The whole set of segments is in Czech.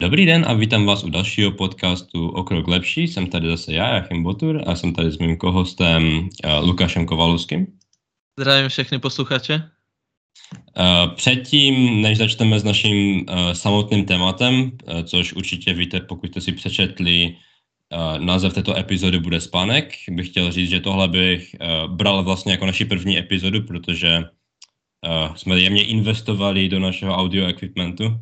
Dobrý den a vítám vás u dalšího podcastu O krok lepší. Jsem tady zase já, Jachim Botur, a jsem tady s mým kohostem uh, Lukášem Kovalovským. Zdravím všechny posluchače. Uh, předtím, než začneme s naším uh, samotným tématem, uh, což určitě víte, pokud jste si přečetli, název této epizody bude Spánek, bych chtěl říct, že tohle bych bral vlastně jako naši první epizodu, protože jsme jemně investovali do našeho audio equipmentu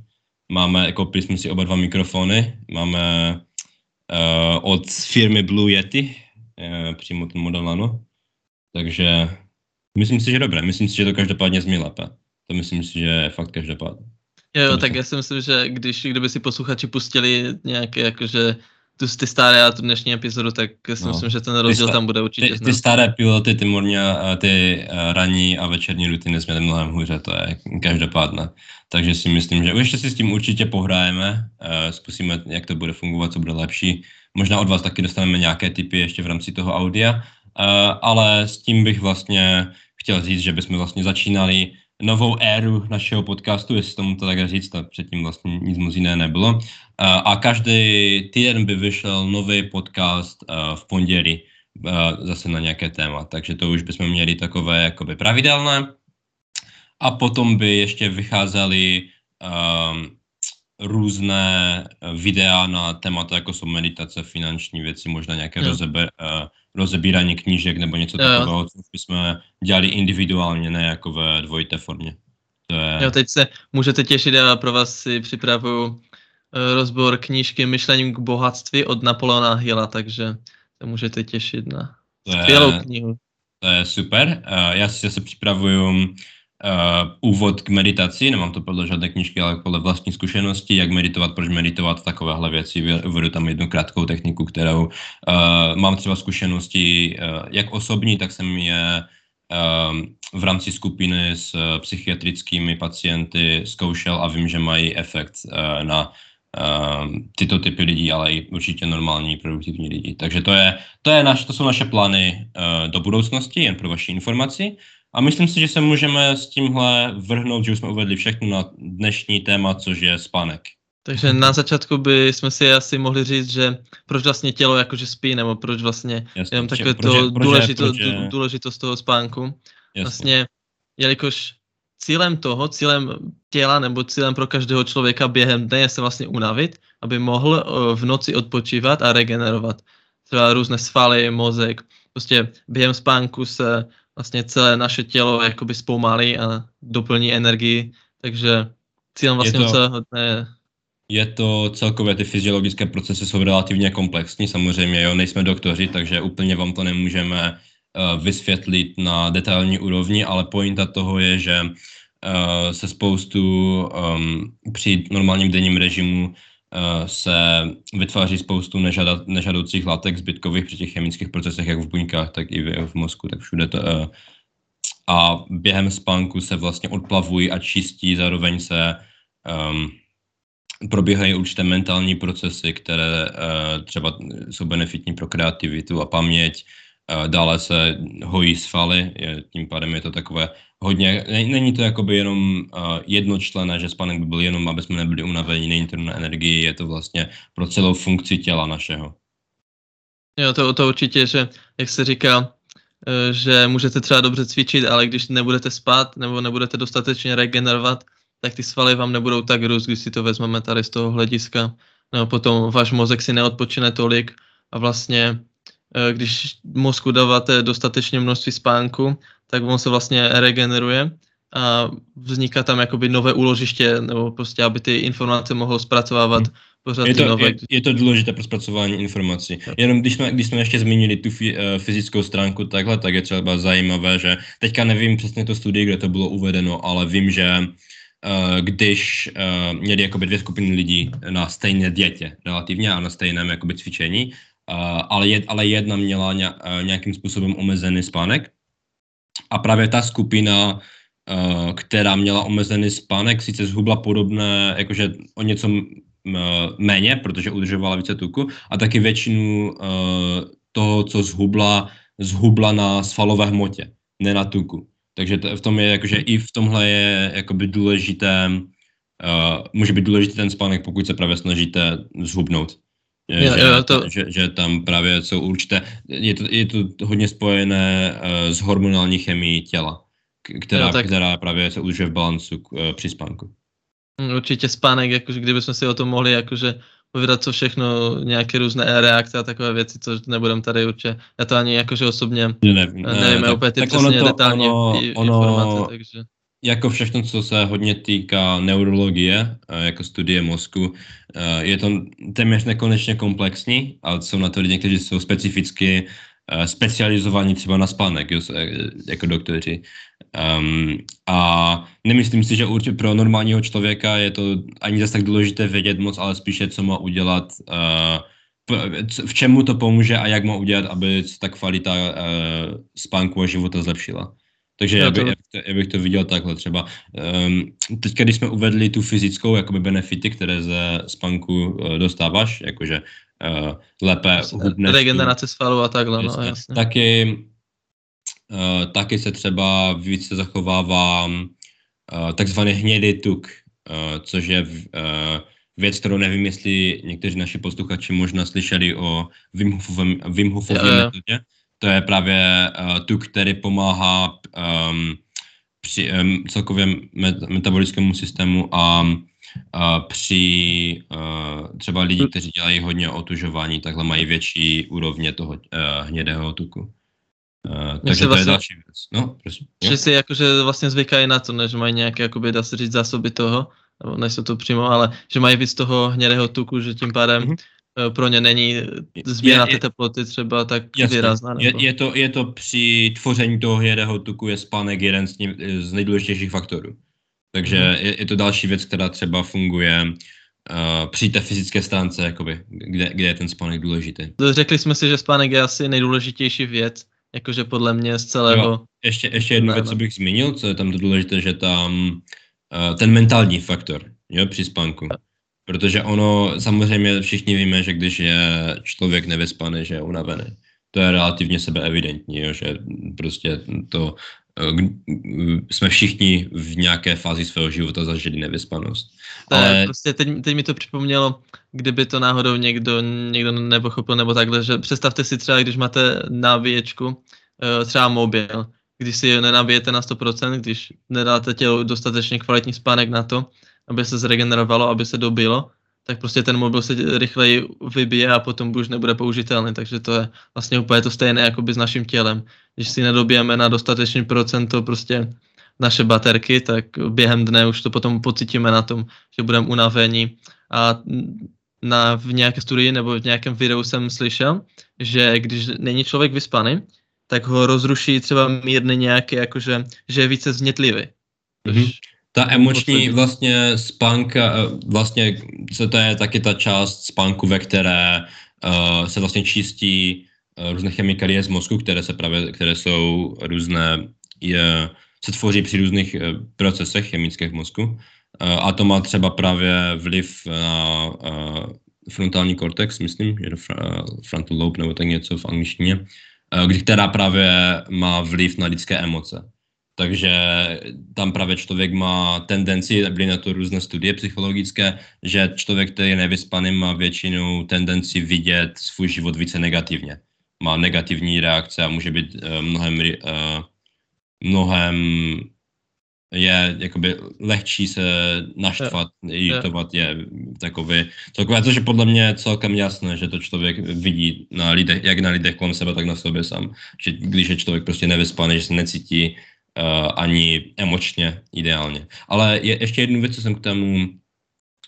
Máme, koupili jsme si oba dva mikrofony, máme uh, od firmy Blue Yeti, uh, přímo ten model Nano, takže myslím si, že dobré, myslím si, že to každopádně zní lépe. To myslím si, že je fakt každopádně. Jo, jo tak já si myslím, že když, kdyby si posluchači pustili nějaké jakože tu, ty staré a tu dnešní epizodu, tak si no. myslím, že ten rozdíl sta- tam bude určitě. Ty, ty staré piloty, ty morní ty uh, ranní a večerní rutiny jsme mnohem hůře, to je každopádně. Takže si myslím, že ještě si s tím určitě pohrajeme, uh, zkusíme, jak to bude fungovat, co bude lepší. Možná od vás taky dostaneme nějaké typy ještě v rámci toho audia, uh, ale s tím bych vlastně chtěl říct, že bychom vlastně začínali novou éru našeho podcastu, jestli tomu to tak říct, to předtím vlastně nic moc jiné nebylo. A každý týden by vyšel nový podcast v pondělí zase na nějaké téma, takže to už bychom měli takové jakoby pravidelné. A potom by ještě vycházely um, různé videa na témata, jako jsou meditace, finanční věci, možná nějaké no. rozebe, uh, rozebírání knížek nebo něco jo, takového, co bychom dělali individuálně, ne jako ve dvojité formě. To je... Jo, teď se můžete těšit, já pro vás si připravuju eh, rozbor knížky Myšlením k bohatství od Napoleona Hilla, takže se můžete těšit na skvělou knihu. To je super. Uh, já si zase připravuju uh, úvod k meditaci, nemám to podle žádné knižky, ale podle vlastní zkušenosti, jak meditovat, proč meditovat, takovéhle věci. Uvedu tam jednu krátkou techniku, kterou uh, mám třeba zkušenosti uh, jak osobní, tak jsem je v rámci skupiny s psychiatrickými pacienty zkoušel a vím, že mají efekt na tyto typy lidí, ale i určitě normální produktivní lidi. Takže to, je, to, je naš, to jsou naše plány do budoucnosti, jen pro vaši informaci. A myslím si, že se můžeme s tímhle vrhnout, že už jsme uvedli všechno na dnešní téma, což je spánek. Takže na začátku by jsme si asi mohli říct, že proč vlastně tělo jakože spí, nebo proč vlastně Jasně, jenom takové to proč, důležito, proč je... důležitost toho spánku. Jasně. Vlastně, jelikož cílem toho, cílem těla nebo cílem pro každého člověka během dne je se vlastně unavit, aby mohl eh, v noci odpočívat a regenerovat. Třeba různé svaly, mozek. Prostě během spánku se vlastně celé naše tělo jakoby zpomalí a doplní energii, takže cílem vlastně je to, celého dne je to celkově, ty fyziologické procesy jsou relativně komplexní, samozřejmě, jo, nejsme doktoři, takže úplně vám to nemůžeme uh, vysvětlit na detailní úrovni, ale pointa toho je, že uh, se spoustu um, při normálním denním režimu uh, se vytváří spoustu nežada, nežadoucích látek zbytkových při těch chemických procesech, jak v buňkách, tak i v, v mozku, tak všude to. Uh, a během spánku se vlastně odplavují a čistí, zároveň se um, probíhají určité mentální procesy, které uh, třeba jsou benefitní pro kreativitu a paměť, dále se hojí svaly, je, tím pádem je to takové hodně, není to jakoby jenom uh, jednočlené, že spánek by byl jenom, aby jsme nebyli unavení, není to na energii, je to vlastně pro celou funkci těla našeho. Jo, to, to určitě, že jak se říká, e, že můžete třeba dobře cvičit, ale když nebudete spát nebo nebudete dostatečně regenerovat, tak ty svaly vám nebudou tak růst, když si to vezmeme tady z toho hlediska. No, potom váš mozek si neodpočine tolik a vlastně Eh, když mozku dáváte dostatečně množství spánku, tak on se vlastně regeneruje a vzniká tam jakoby nové úložiště, nebo prostě, aby ty informace mohl zpracovávat hmm. pořád je to, nové. Je, je to důležité pro zpracování informací. Jenom když jsme, když jsme ještě zmínili tu uh, fyzickou stránku takhle, tak je třeba zajímavé, že teďka nevím přesně to studii, kde to bylo uvedeno, ale vím, že uh, když uh, měli jakoby dvě skupiny lidí na stejné dietě relativně a na stejném jakoby cvičení, Eh, ale, jed, ale jedna měla eh, nějakým způsobem omezený spánek. A právě ta skupina, eh, která měla omezený spánek, sice zhubla podobné, jakože o něco méně, protože udržovala více tuku, a taky většinu toho, co zhubla, zhubla na svalové hmotě, ne na tuku. Takže to, v tom je, jakože i v tomhle je jakoby důležité uh, může být důležitý ten spánek, pokud se právě snažíte zhubnout. Jo, že, jo, to... že, že tam právě jsou určité, je to, je to hodně spojené uh, s hormonální chemií těla, která, jo, tak... která právě se udržuje v balancu uh, při spánku. Hm, určitě spánek, jakože kdybychom si o tom mohli jakože povídat, co všechno, nějaké různé reakce a takové věci, co nebudem tady určitě, já to ani jakože osobně ne, ne, nevím ne, úplně ty tak přesně ono to, detailní ono, informace, takže jako všechno, co se hodně týká neurologie, eh, jako studie mozku, eh, je to téměř nekonečně komplexní, ale jsou na to lidi, kteří jsou specificky eh, specializovaní třeba na spánek, jako doktoři. Um, a nemyslím si, že určitě pro normálního člověka je to ani zase tak důležité vědět moc, ale spíše, co má udělat, uh, v čemu to pomůže a jak má udělat, aby ta kvalita uh, spánku a života zlepšila. Takže já, by, já, bych to, já bych to viděl takhle třeba. Um, teďka, když jsme uvedli tu fyzickou jakoby benefity, které ze spánku uh, dostáváš, jakože uh, lépe hubneš. Regenerace svalů a takhle, no jasně. Taky, uh, taky se třeba více zachovává uh, takzvaný hnědý tuk, uh, což je uh, věc, kterou nevím, jestli někteří naši posluchači možná slyšeli o Wim Hofovém, Wim Hofově metodě to je právě uh, tuk, který pomáhá um, při um, celkově met- metabolickému systému a uh, při uh, třeba lidi, kteří dělají hodně otužování, takhle mají větší úrovně toho uh, hnědého tuku. Uh, takže to vlastně, je další věc. No, prosím. Že si jakože vlastně zvykají na to, ne, že mají nějaké, jakoby, dá se říct, zásoby toho, nebo nejsou to přímo, ale že mají víc toho hnědého tuku, že tím pádem mm-hmm pro ně není změna té teploty třeba tak jasně, výrazná. Nebo... Je, je, to, je to při tvoření toho hnědého tuku je spánek jeden z, ní, z nejdůležitějších faktorů. Takže hmm. je, je to další věc, která třeba funguje uh, při té fyzické stránce, jakoby, kde, kde je ten spánek důležitý. Řekli jsme si, že spánek je asi nejdůležitější věc, jakože podle mě z celého... Jo, ještě, ještě jednu věc, co bych zmínil, co je tam důležité, že tam uh, ten mentální faktor jo, při spánku. Protože ono, samozřejmě všichni víme, že když je člověk nevyspaný, že je unavený. To je relativně sebeevidentní, jo, že prostě to eh, jsme všichni v nějaké fázi svého života zažili nevyspanost. Ale... prostě teď, teď mi to připomnělo, kdyby to náhodou někdo, někdo nepochopil nebo takhle, že představte si třeba, když máte nabíječku, eh, třeba mobil, když si je nenabijete na 100%, když nedáte tělu dostatečně kvalitní spánek na to, aby se zregenerovalo, aby se dobilo, tak prostě ten mobil se rychleji vybije a potom už nebude použitelný, takže to je vlastně úplně to stejné jako by s naším tělem. Když si nedobijeme na dostatečný procento prostě naše baterky, tak během dne už to potom pocítíme na tom, že budeme unavení a na, v nějaké studii nebo v nějakém videu jsem slyšel, že když není člověk vyspaný, tak ho rozruší třeba mírně nějaké, jakože, že je více znětlivý. Mm-hmm. Ta emoční vlastně spánka, eh, vlastně co to je taky ta část spánku, ve které uh, se vlastně čistí uh, různé chemikalie z mozku, které se právě, které jsou různé, je, se tvoří při různých uh, procesech chemických v mozku. Uh, a to má třeba právě vliv na uh, frontální kortex, myslím, že frontal lobe nebo tak něco v angličtině, uh, která právě má vliv na lidské emoce. Takže tam právě člověk má tendenci, byly na to různé studie psychologické, že člověk, který je nevyspaný, má většinou tendenci vidět svůj život více negativně. Má negativní reakce a může být uh, mnohem, uh, mnohem je jakoby lehčí se naštvat, iritovat je takový, takové, což je podle mě celkem jasné, že to člověk vidí na lidech, jak na lidech kolem sebe, tak na sobě sám. Že když je člověk prostě nevyspaný, že se necítí ani emočně ideálně. Ale je ještě jednu věc, co jsem k tomu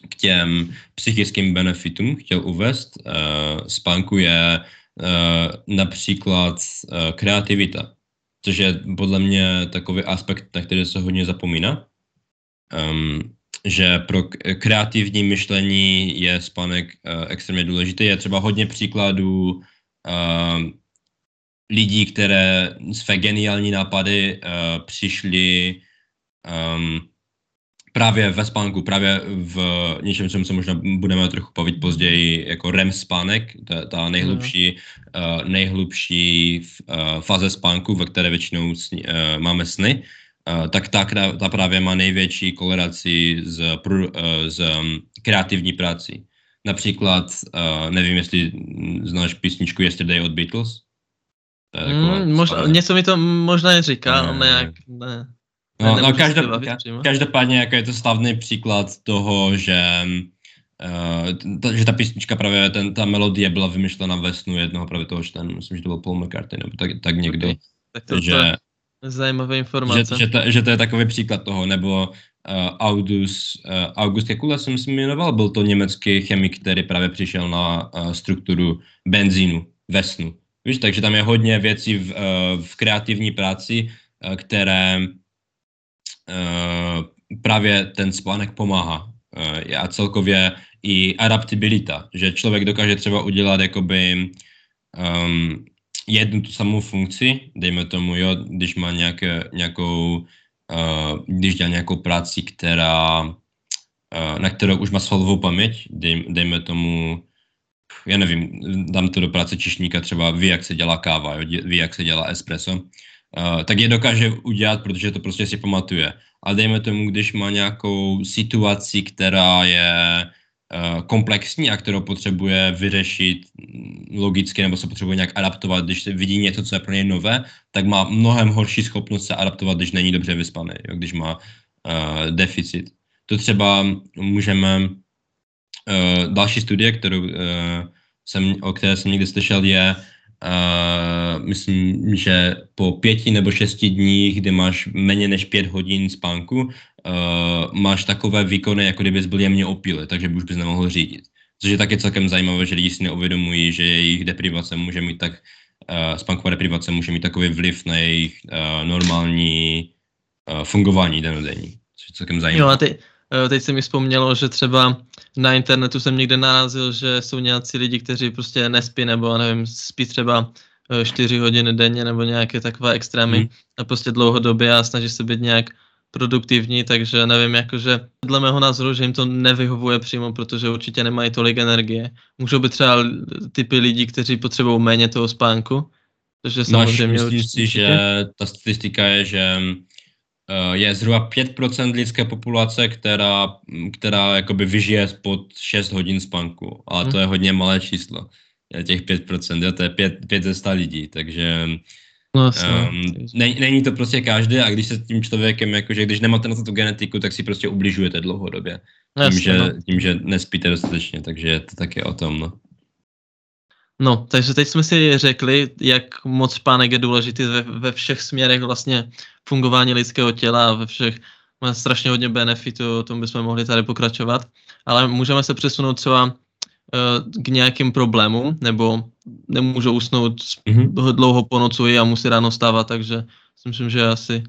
k těm psychickým benefitům chtěl uvést. Spánku je uh, například kreativita, což je podle mě takový aspekt, na který se hodně zapomíná. Um, že pro kreativní myšlení je spánek uh, extrémně důležitý. Je třeba hodně příkladů uh, lidí, které své geniální nápady uh, přišly um, právě ve spánku, právě v něčem, čem se možná budeme trochu bavit později, jako REM spánek, ta, ta nejhlubší, uh, nejhlubší uh, fáze spánku, ve které většinou sni, uh, máme sny, tak ta, ta právě má největší koleraci z, z kreativní práci. Například, nevím, jestli znáš písničku Yesterday od Beatles? Mm, mož, něco mi to možná neříká, ale nějak ne. No, no každop, každopádně jako je to slavný příklad toho, že Uh, ta, že ta písnička právě, ten, ta melodie byla vymyšlena ve snu jednoho právě toho ten, myslím, že to byl Paul McCartney, nebo tak, tak někdo. Okay. Tak to, že, to zajímavé informace. Že, že, to, že to je takový příklad toho, nebo uh, August, uh, August Kekula jsem si jmenoval, byl to německý chemik, který právě přišel na uh, strukturu benzínu ve snu. Víš, takže tam je hodně věcí v, uh, v kreativní práci, uh, které uh, právě ten spánek pomáhá. A celkově i adaptabilita, že člověk dokáže třeba udělat jakoby um, jednu tu samou funkci, dejme tomu, jo, když má nějaké, nějakou, uh, když dělá nějakou práci, která, uh, na kterou už má svalovou paměť, dej, dejme tomu, já nevím, dám to do práce čišníka, třeba ví, jak se dělá káva, jo, ví, jak se dělá espresso, uh, tak je dokáže udělat, protože to prostě si pamatuje. A dejme tomu, když má nějakou situaci, která je uh, komplexní a kterou potřebuje vyřešit logicky nebo se potřebuje nějak adaptovat, když vidí něco, co je pro něj nové, tak má mnohem horší schopnost se adaptovat, když není dobře vyspaný, jo, když má uh, deficit. To třeba můžeme Uh, další studie, kterou, uh, jsem, o které jsem někdy slyšel, je, uh, myslím, že po pěti nebo šesti dních, kdy máš méně než pět hodin spánku, uh, máš takové výkony, jako kdybys byl jemně opíle, takže už bys nemohl řídit. Což je taky celkem zajímavé, že lidi si neuvědomují, že jejich deprivace může mít tak, uh, spánková deprivace může mít takový vliv na jejich uh, normální uh, fungování denodenní. Což je celkem zajímavé. Jo, a ty, teď se mi vzpomnělo, že třeba na internetu jsem někde narazil, že jsou nějací lidi, kteří prostě nespí, nebo nevím, spí třeba 4 eh, hodiny denně, nebo nějaké takové extrémy hmm. a prostě dlouhodobě a snaží se být nějak produktivní, takže nevím, jakože dle mého názoru, že jim to nevyhovuje přímo, protože určitě nemají tolik energie. Můžou být třeba typy lidí, kteří potřebují méně toho spánku, takže samozřejmě... Máš, myslím si, že ta statistika je, že Eh, je zhruba 5% lidské populace, která, která jakoby vyžije pod 6 hodin spánku, ale to je mhm. hodně malé číslo. Těch 5%, jo, to je 5, 5 ze 100 lidí, takže No, um, ne, není to prostě každý a když se tím člověkem, jakože když nemáte na to tu genetiku, tak si prostě ubližujete dlouhodobě. Tím, Jasně, že, no. tím, že nespíte dostatečně, takže to taky o tom. No. No, takže teď jsme si řekli, jak moc spánek je důležitý ve, ve všech směrech vlastně fungování lidského těla a ve všech má strašně hodně benefitů, o tom bychom mohli tady pokračovat, ale můžeme se přesunout třeba uh, k nějakým problémům, nebo nemůžou usnout mm-hmm. dlouho po noci a musí ráno stávat, takže si myslím, že asi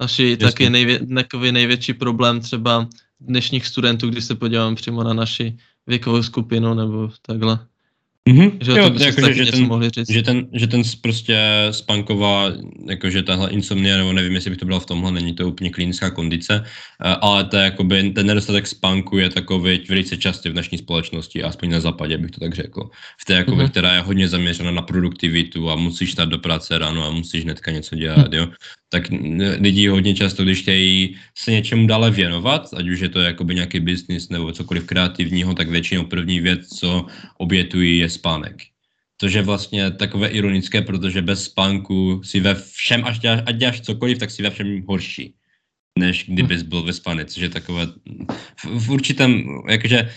naši taky nejvě, takový největší problém třeba dnešních studentů, když se podíváme přímo na naši věkovou skupinu nebo takhle. Mm-hmm. Že jo, to jako, že, že, ten, mohli říct. že, ten, že ten prostě spanková, jakože tahle insomnia, nebo nevím, jestli by to bylo v tomhle, není to úplně klinická kondice, eh, ale to jakoby, ten nedostatek spánku je takový velice častý v dnešní společnosti, aspoň na západě bych to tak řekl. V té, jakoby, mm-hmm. která je hodně zaměřena na produktivitu a musíš stát do práce ráno a musíš hnedka něco dělat, jo tak lidi hodně často, když chtějí se něčemu dále věnovat, ať už je to jakoby nějaký biznis nebo cokoliv kreativního, tak většinou první věc, co obětují, je spánek. Což je vlastně takové ironické, protože bez spánku si ve všem, až děláš, ať děláš cokoliv, tak si ve všem horší, než kdybys byl ve spáně, což je takové v, v určitém, jakože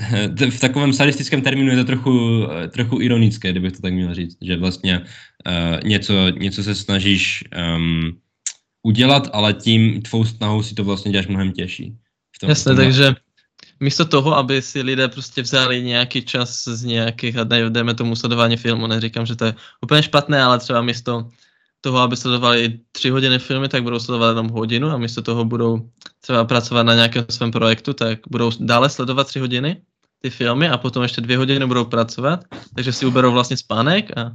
v takovém sadistickém termínu je to trochu, trochu ironické, kdybych to tak měl říct, že vlastně uh, něco, něco se snažíš um, udělat, ale tím tvou snahou si to vlastně děláš mnohem těžší. V tom, Jasně, v tom takže místo toho, aby si lidé prostě vzali nějaký čas z nějakých, a dejme tomu sledování filmu, neříkám, že to je úplně špatné, ale třeba místo toho, aby sledovali tři hodiny filmy, tak budou sledovat jenom hodinu a místo toho budou třeba pracovat na nějakém svém projektu, tak budou dále sledovat tři hodiny ty filmy a potom ještě dvě hodiny budou pracovat, takže si uberou vlastně spánek a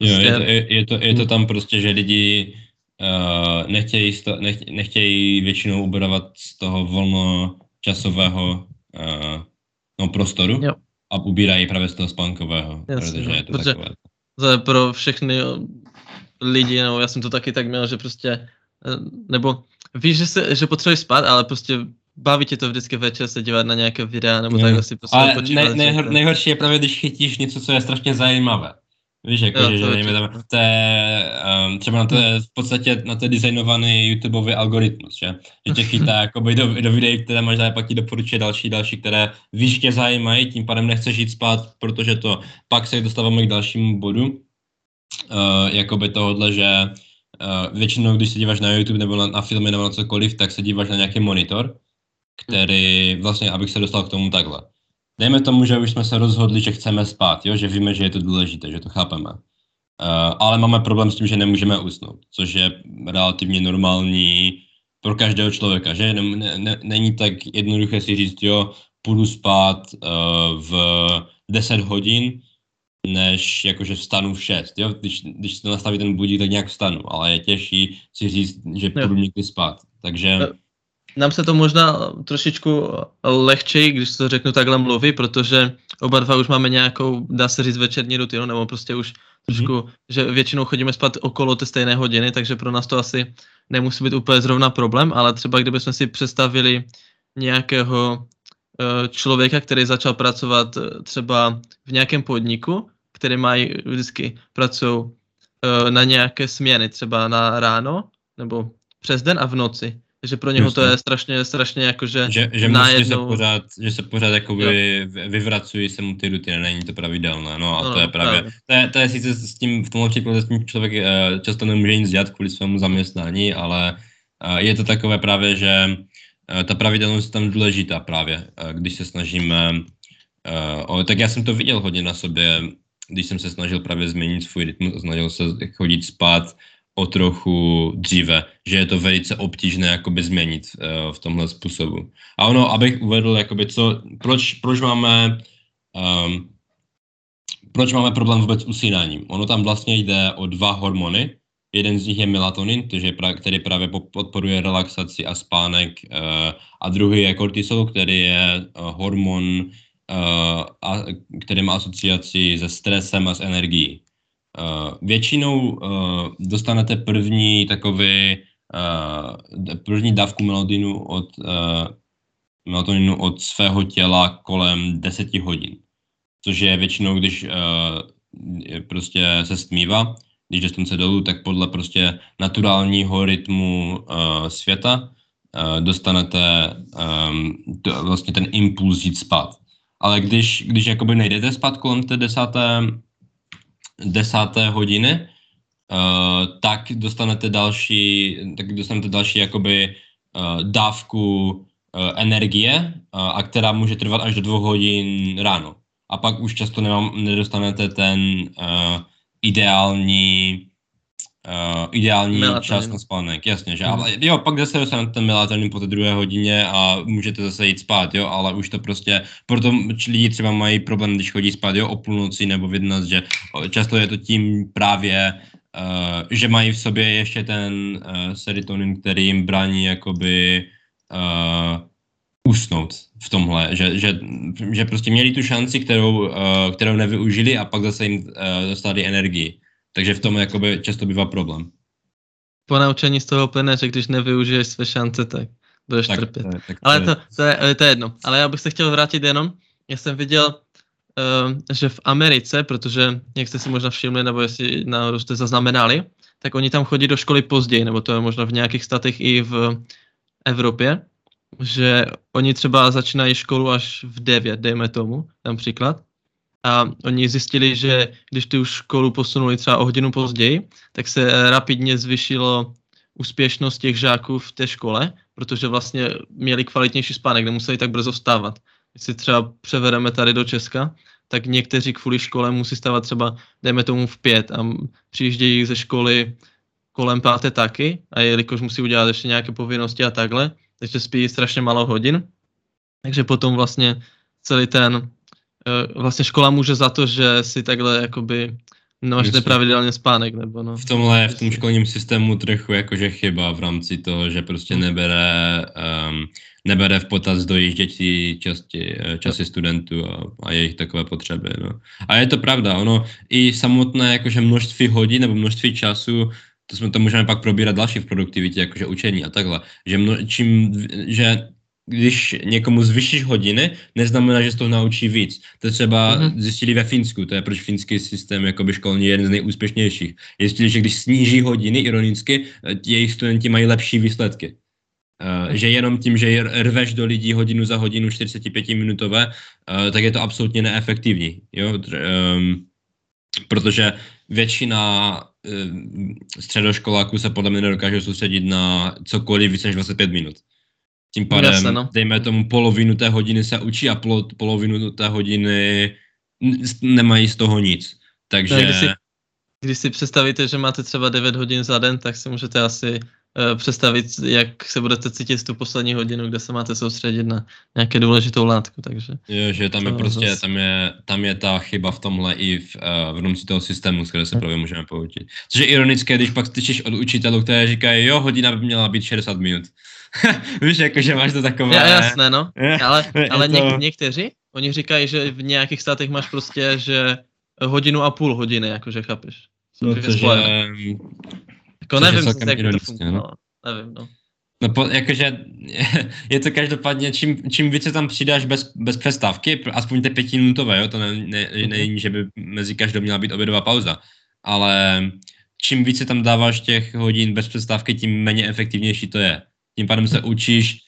Jo, je, to, je, je, to, je to tam prostě, že lidi uh, nechtějí, sto, nech, nechtějí většinou uberovat z toho volnočasového uh, no, prostoru jo. a ubírají právě z toho spánkového, Jasně, protože je to protože takové. To je pro všechny lidi, no já jsem to taky tak měl, že prostě nebo víš, že, se, že potřebuješ spát, ale prostě baví tě to vždycky večer se dívat na nějaké videa, nebo takhle si prostě Ale nej, nejhor, nejhorší je právě, když chytíš něco, co je strašně zajímavé. Víš, jako, jo, že, že dejme tam, to je, um, třeba na to je v podstatě na to je designovaný YouTubeový algoritmus, že? Že tě chytá jakoby do, do videí, které možná pak ti doporučuje další, další, které víš, tě zajímají, tím pádem nechceš jít spát, protože to pak se dostáváme k dalšímu bodu, uh, jakoby tohodle, že uh, většinou, když se díváš na YouTube nebo na, na filmy nebo na cokoliv, tak se díváš na nějaký monitor, který vlastně, abych se dostal k tomu takhle dejme tomu, že už jsme se rozhodli, že chceme spát, jo? že víme, že je to důležité, že to chápeme. Uh, ale máme problém s tím, že nemůžeme usnout, což je relativně normální pro každého člověka, že ne, ne, není tak jednoduché si říct, jo, půjdu spát uh, v 10 hodin, než jakože vstanu v 6, jo, když, když se nastaví ten budík, tak nějak vstanu, ale je těžší si říct, že půjdu někdy spát, takže... Nám se to možná trošičku lehčej, když to řeknu takhle mluví, protože oba dva už máme nějakou, dá se říct, večerní rutinu, nebo prostě už trošku, mm-hmm. že většinou chodíme spát okolo té stejné hodiny, takže pro nás to asi nemusí být úplně zrovna problém, ale třeba kdybychom si představili nějakého eh, člověka, který začal pracovat eh, třeba v nějakém podniku, který mají vždycky pracují eh, na nějaké směny, třeba na ráno nebo přes den a v noci že pro něho Just to je strašně, strašně jakože že, že najednou... se pořád, že se pořád jakoby jo. vyvracují se mu ty rutiny, není to pravidelné, no a no, to je právě, právě. To, je, to je sice s tím, v tomhle případě s tím člověk uh, často nemůže nic dělat kvůli svému zaměstnání, ale uh, je to takové právě, že uh, ta pravidelnost je tam důležitá právě, když se snažíme, o, tak já jsem to viděl hodně na sobě, když jsem se snažil právě změnit svůj rytmus snažil se chodit spát o trochu dříve, že je to velice obtížné jakoby změnit uh, v tomhle způsobu. A ono, abych uvedl, jakoby co, proč, proč máme um, proč máme problém vůbec s usínáním? Ono tam vlastně jde o dva hormony. Jeden z nich je melatonin, který právě podporuje relaxaci a spánek, uh, a druhý je kortisol, který je uh, hormon, a, který má asociaci se stresem a s energií. Uh, většinou uh, dostanete první takový, uh, první dávku melatonu od, melatoninu od svého těla kolem 10 hodin, což je většinou, když prostě se stmívá, když jde slunce dolů, tak podle prostě naturálního rytmu uh, světa uh, dostanete um, to, vlastně ten impuls jít spát. Ale když, když jakoby nejdete spát kolem té desáté desáté hodiny, uh, tak dostanete další, tak dostanete další jakoby uh, dávku uh, energie, uh, a která může trvat až do dvou hodin ráno. A pak už často nemám, nedostanete ten uh, ideální uh, ideální melatonin. čas na spánek, jasně, že? Mm. Ale jo, pak zase dostanete ten melatonin po té druhé hodině a můžete zase jít spát, jo, ale už to prostě, proto lidi třeba mají problém, když chodí spát, jo, o půlnoci nebo v 11, že často je to tím právě, uh, že mají v sobě ještě ten uh, serotonin, který jim brání jakoby uh, usnout v tomhle, že, že, že prostě měli tu šanci, kterou, uh, kterou nevyužili a pak zase jim uh, dostali energii. Takže v tom jakoby často bývá problém. Po naučení z toho plyne, že když nevyužiješ své šance, tak budeš tak, trpět. Tak, tak Ale to, to, je, to je jedno. Ale já bych se chtěl vrátit jenom, já jsem viděl, uh, že v Americe, protože, jak jste si možná všimli, nebo jestli náhodou jste zaznamenali, tak oni tam chodí do školy později, nebo to je možná v nějakých statech i v Evropě, že oni třeba začínají školu až v 9, dejme tomu, například, a oni zjistili, že když tu školu posunuli třeba o hodinu později, tak se rapidně zvyšilo úspěšnost těch žáků v té škole, protože vlastně měli kvalitnější spánek, nemuseli tak brzo vstávat. Když si třeba převedeme tady do Česka, tak někteří kvůli škole musí stávat třeba, dejme tomu v pět a přijíždějí ze školy kolem páté taky a jelikož musí udělat ještě nějaké povinnosti a takhle, takže spí strašně málo hodin, takže potom vlastně celý ten vlastně škola může za to, že si takhle jakoby máš nepravidelně spánek, nebo no. V tomhle, v tom školním systému trochu jakože chyba v rámci toho, že prostě hmm. nebere, um, nebere v potaz dojížděcí časti, eh, časy studentů a, a jejich takové potřeby, no. A je to pravda, ono i samotné jakože množství hodin nebo množství času to, jsme, to můžeme pak probírat další v produktivitě, jakože učení a takhle, že mno, čím, že když někomu zvyšíš hodiny, neznamená, že z toho naučí víc. To třeba mm-hmm. zjistili ve Finsku, to je proč finský systém jakoby školní je jeden z nejúspěšnějších. Zjistili, že když sníží hodiny, ironicky, jejich studenti mají lepší výsledky. Uh, že jenom tím, že rveš do lidí hodinu za hodinu 45 minutové, uh, tak je to absolutně neefektivní. Jo? Um, protože většina um, středoškoláků se podle mě nedokáže soustředit na cokoliv více než 25 minut. Tím pádem, Jasne, no. dejme tomu, polovinu té hodiny se učí a polo, polovinu té hodiny nemají z toho nic. Takže... Když si, když si představíte, že máte třeba 9 hodin za den, tak si můžete asi představit, jak se budete cítit tu poslední hodinu, kde se máte soustředit na nějaké důležitou látku, takže... Jo, že tam je prostě, zase... tam je, tam je ta chyba v tomhle i v, uh, v rámci toho systému, z které se právě můžeme poučit. Což je ironické, když pak slyšíš od učitelů, které říkají, jo, hodina by měla být 60 minut. Víš, jakože máš to takové... Ja, jasné, no. Ale, ale to... něk, někteří, oni říkají, že v nějakých státech máš prostě, že hodinu a půl hodiny, jakože chápeš. No. Jako nevím, jak to funguje, no. Nevím, no. No, po, jakože je to každopádně, čím, čím více tam přidáš bez, bez přestávky, aspoň ty pětiminutové, jo, to ne, ne, mhm. není, že by mezi každou měla být obědová pauza, ale čím více tam dáváš těch hodin bez přestávky, tím méně efektivnější to je. Tím pádem se učíš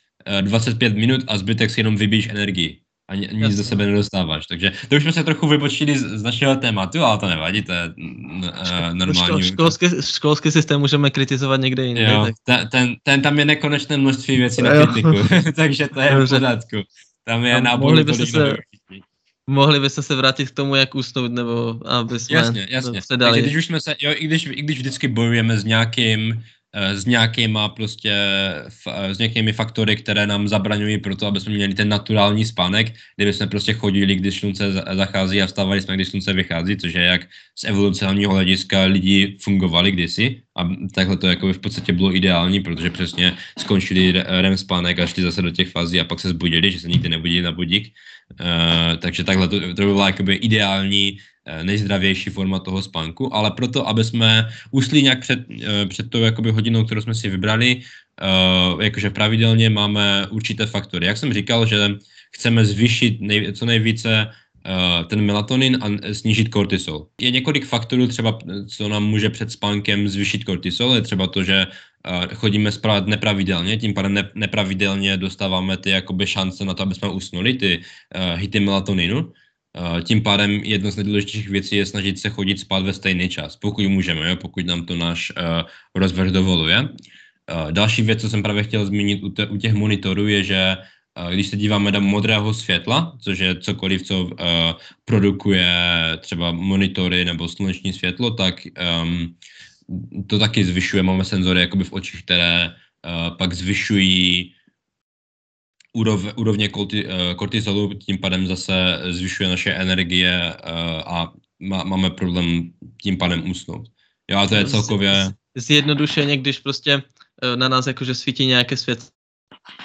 25 eh, minut a zbytek si jenom vybíš energii a nic Jasně. do sebe nedostáváš. Takže to už jsme se trochu vybočili z, z našeho tématu, ale to nevadí, to je uh, normální. Ško, školský, školský systém můžeme kritizovat někde jinde. Jo, tak... ten, ten, ten, tam je nekonečné množství věcí na kritiku, takže to je v pořádku. Tam je no, mohli byste se, Mohli byste se vrátit k tomu, jak usnout, nebo aby jsme jasně, jasně. předali. Takže když už jsme se, jo, i když, i když vždycky bojujeme s nějakým s nějakýma prostě, eh, s nějakými faktory, které nám zabraňují pro to, aby jsme měli ten naturální spánek, kdyby jsme prostě chodili, když slunce zachází a vstávali jsme, když slunce vychází, což je jak z evolucionálního hlediska lidi fungovali kdysi a takhle to jako v podstatě bylo ideální, protože přesně skončili REM spánek a šli zase do těch fází a pak se zbudili, že se nikdy nebudili na budík. Uh, takže takhle to, to by byla jakoby ideální Eh, nejzdravější forma toho spánku, ale proto, aby jsme usli nějak před, eh, před tou jakoby hodinou, kterou jsme si vybrali, uh, jakože pravidelně máme určité faktory. Jak jsem říkal, že chceme zvýšit nej, co nejvíce ten melatonin a snížit kortisol. Je několik faktorů třeba, co nám může před spánkem zvýšit kortisol, je třeba to, že chodíme spát nepravidelně, tím pádem ne, nepravidelně dostáváme ty jakoby šance na to, aby jsme usnuli, ty hity melatoninu. Eh, tím pádem jedno z nejdůležitějších věcí je snažit se chodit spát ve stejný čas, pokud můžeme, jo, pokud nám to náš uh, rozvrh dovoluje. Uh, další věc, co jsem právě chtěl zmínit u, těch monitorů, je, že když se díváme do modrého světla, což je cokoliv, co uh, produkuje třeba monitory nebo sluneční světlo, tak um, to taky zvyšuje. Máme senzory jakoby v očích, které uh, pak zvyšují úrov, úrovně eh, kortizolu, tím pádem zase zvyšuje naše energie eh, a má, máme problém tím pádem usnout. Jo, a to je celkově... Zjednodušeně, když prostě eh, na nás jakože svítí nějaké svět,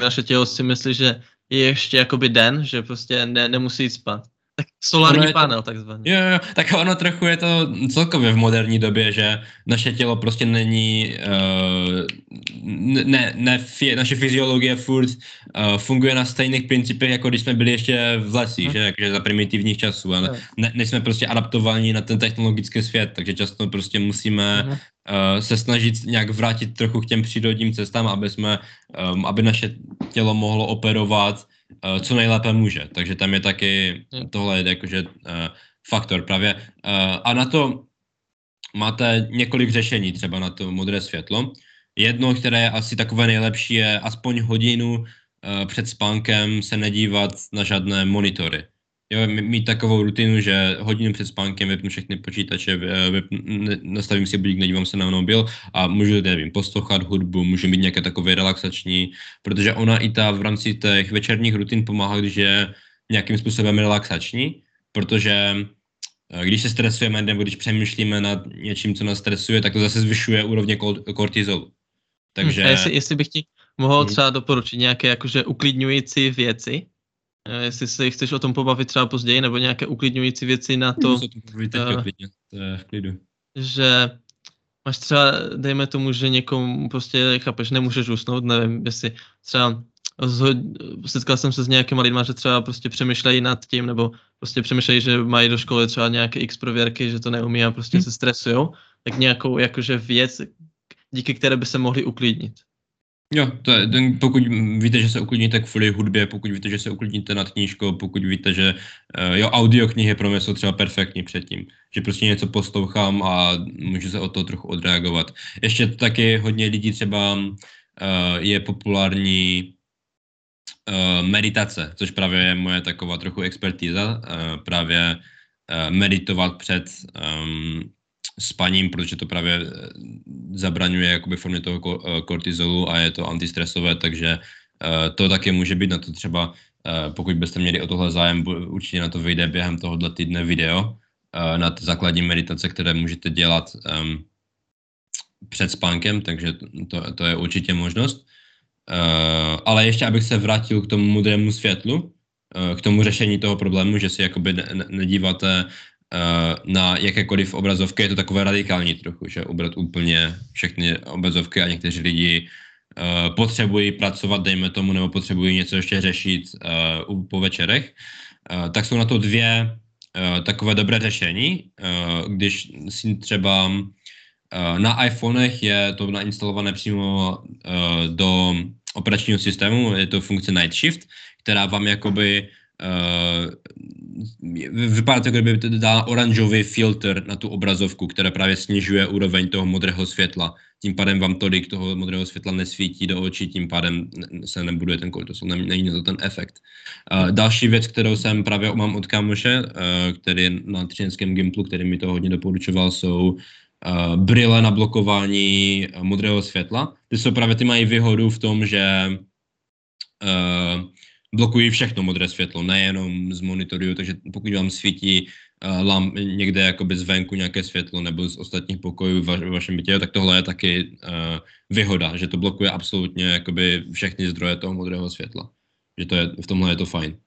naše tělo si myslí, že je ještě jakoby den, že prostě ne, nemusí jít spát. Tak solární to, panel takzvaný. Jo, jo, tak ono trochu je to celkově v moderní době, že naše tělo prostě není, uh, ne, ne, fi, naše fyziologie furt uh, funguje na stejných principech, jako když jsme byli ještě v lesích, hmm. že, jakože za primitivních časů, ale ne, nejsme prostě adaptovaní na ten technologický svět, takže často prostě musíme hmm. se snažit nějak vrátit trochu k těm přírodním cestám, aby jsme, um, aby naše tělo mohlo operovat uh, co nejlépe může. Takže tam je taky, tohle je jakože uh, faktor právě. Uh, a na to máte několik řešení, třeba na to modré světlo. Jedno, které je asi takové nejlepší, je aspoň hodinu uh, před spánkem se nedívat na žádné monitory jo, mít takovou rutinu, že hodinu před spánkem vypnu všechny počítače, vypnu, nastavím si budík, nedívám se na mobil a můžu, nevím, poslouchat hudbu, můžu mít nějaké takové relaxační, protože ona i ta v rámci těch večerních rutin pomáhá, když je nějakým způsobem relaxační, protože eh, když se stresujeme nebo když přemýšlíme nad něčím, co nás stresuje, tak to zase zvyšuje úrovně kortizolu. Takže... Hm, a jestli, jestli bych ti mohl hm. třeba doporučit nějaké jakože uklidňující věci, Eh, jestli se chceš o tom pobavit třeba později, nebo nějaké uklidňující věci na to, uh, to je v klidu. že máš třeba, dejme tomu, že někomu prostě, chápeš, nemůžeš usnout, nevím, jestli třeba zhod, setkal jsem se s nějakýma lidma, že třeba prostě přemýšlejí nad tím, nebo prostě přemýšlejí, že mají do školy třeba nějaké x prověrky, že to neumí a prostě hmm. se stresujou, tak nějakou jakože věc, díky které by se mohli uklidnit. Jo, to je, pokud víte, že se uklidníte kvůli hudbě, pokud víte, že se uklidníte nad knížkou, pokud víte, že uh, jo, audioknihy pro mě jsou třeba perfektní předtím, že prostě něco poslouchám a můžu se o to trochu odreagovat. Ještě taky hodně lidí třeba uh, je populární uh, meditace, což právě je moje taková trochu expertíza, uh, právě uh, meditovat před um, spaním, protože to právě eh, zabraňuje jakoby formě toho eh, kortizolu a je to antistresové, takže eh, to také může být na to třeba, pokud byste měli o tohle zájem, určitě na to vyjde během tohohle týdne video na základní meditace, které můžete dělat um, před spánkem, takže to, to je určitě možnost. Ale ještě, abych se vrátil k tomu modrému světlu, k tomu řešení toho problému, že si jakoby ne, ne, nedíváte na jakékoliv obrazovky je to takové radikální trochu, že ubrat úplně všechny obrazovky a někteří lidi uh, potřebují pracovat, dejme tomu, nebo potřebují něco ještě řešit uh, po večerech, tak jsou na to dvě takové dobré řešení. Když si třeba na iPhonech je to nainstalované přímo do operačního systému, je to funkce Night Shift, která vám jakoby vypadá to, kdyby to dal oranžový filtr na tu obrazovku, která právě snižuje úroveň toho modrého světla. Tím pádem vám tolik toho modrého světla nesvítí do očí, tím pádem se nebuduje ten kortizol, není to ten efekt. Uh, další věc, kterou jsem právě mám od kamoše, uh, který je na třineckém Gimplu, který mi to hodně doporučoval, jsou uh, brýle na blokování modrého světla. Ty jsou právě, ty mají výhodu v tom, že uh, blokují všechno modré světlo, nejenom z monitoru, takže pokud vám svítí uh, lamp někde jakoby zvenku nějaké světlo nebo z ostatních pokojů v, va- v vašem bytě, tak tohle je taky uh, výhoda, že to blokuje absolutně jakoby všechny zdroje toho modrého světla. Že to je, v tomhle je to fajn.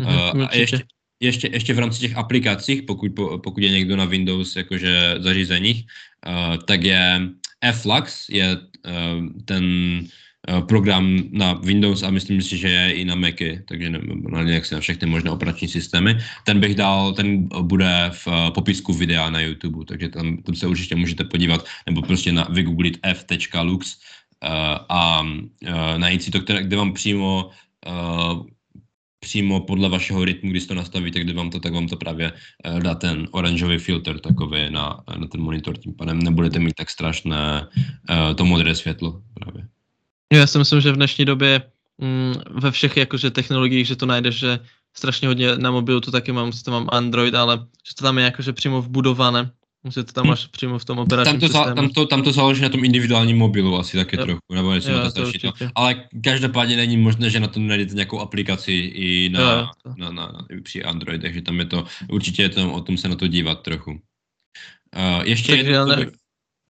Uh, a ještě, ještě, ještě v rámci těch aplikacích, pokud, pokud je někdo na Windows jakože zařízeních, uh, tak je Flux, je uh, ten Eh, program na Windows a myslím si, že je i na Macy, takže na nějak na všechny možné operační systémy. Ten bych dal, ten bude v eh, popisku videa na YouTube, takže tam, tam se určitě můžete podívat, nebo prostě na, vygooglit f.lux a najít si to, které, kde vám přímo přímo podle vašeho rytmu, když to nastavíte, kde vám to, tak vám to právě dá ten oranžový filtr takový na, na ten monitor, tím pádem nebudete mít tak strašné to modré světlo právě. Já si myslím, že v dnešní době mm, ve všech jakože technologiích, že to najdeš, že strašně hodně na mobilu to taky mám, to mám Android, ale že to tam je jakože přímo vbudované, že to tam hm. máš přímo v tom operačním tam to, systému. Tam to, tam to záleží na tom individuálním mobilu asi taky jo. trochu, nebo jestli jo, to to. Ale každopádně není možné, že na to najdete nějakou aplikaci i na, jo, na, na, na, při Android, takže tam je to, určitě je to, o tom se na to dívat trochu. Uh, ještě Takže jedno, bych...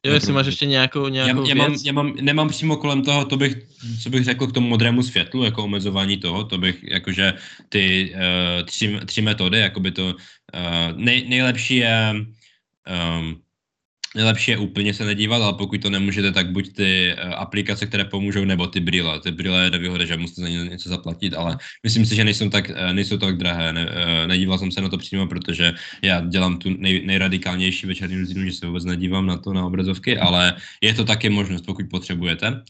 Jo, jestli máš ještě nějakou, nějakou já, já, mám, já mám, nemám přímo kolem toho, to bych, co bych řekl k tomu modrému světlu, jako omezování toho, to bych, jakože ty uh, tři, tři metody, jakoby to, uh, nej, nejlepší je um, Nejlepší je úplně se nedívat, ale pokud to nemůžete, tak buď ty uh, aplikace, které pomůžou, nebo ty brýle. Ty brýle je výhoda, že musíte za ně něco zaplatit, ale myslím si, že nejsou tak, uh, nejsou tak drahé. Ne, uh, nedíval jsem se na to přímo, protože já dělám tu nej, nejradikálnější večerní rutinu, že se vůbec nedívám na to na obrazovky, ale je to taky možnost, pokud potřebujete.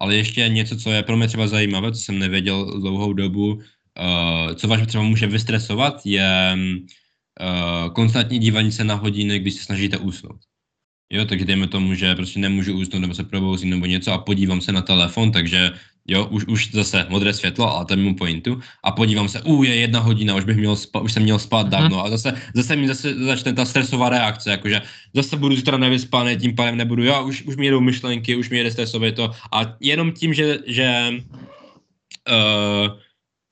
Ale ještě něco, co je pro mě třeba zajímavé, co jsem nevěděl dlouhou dobu, co vás třeba může vystresovat, je uh, konstantní dívání se na hodiny, když se snažíte usnout. Jo, takže dejme tomu, že prostě nemůžu usnout nebo se probouzím nebo něco a podívám se na telefon, takže jo, už, už zase modré světlo, a to je mimo pointu, a podívám se, u je jedna hodina, už bych měl spát, už jsem měl spát dávno, a zase, zase mi zase začne ta stresová reakce, jakože zase budu zítra nevyspaný, tím pádem nebudu, jo, už, už mi jedou myšlenky, už mi jede stresové to, a jenom tím, že, že uh,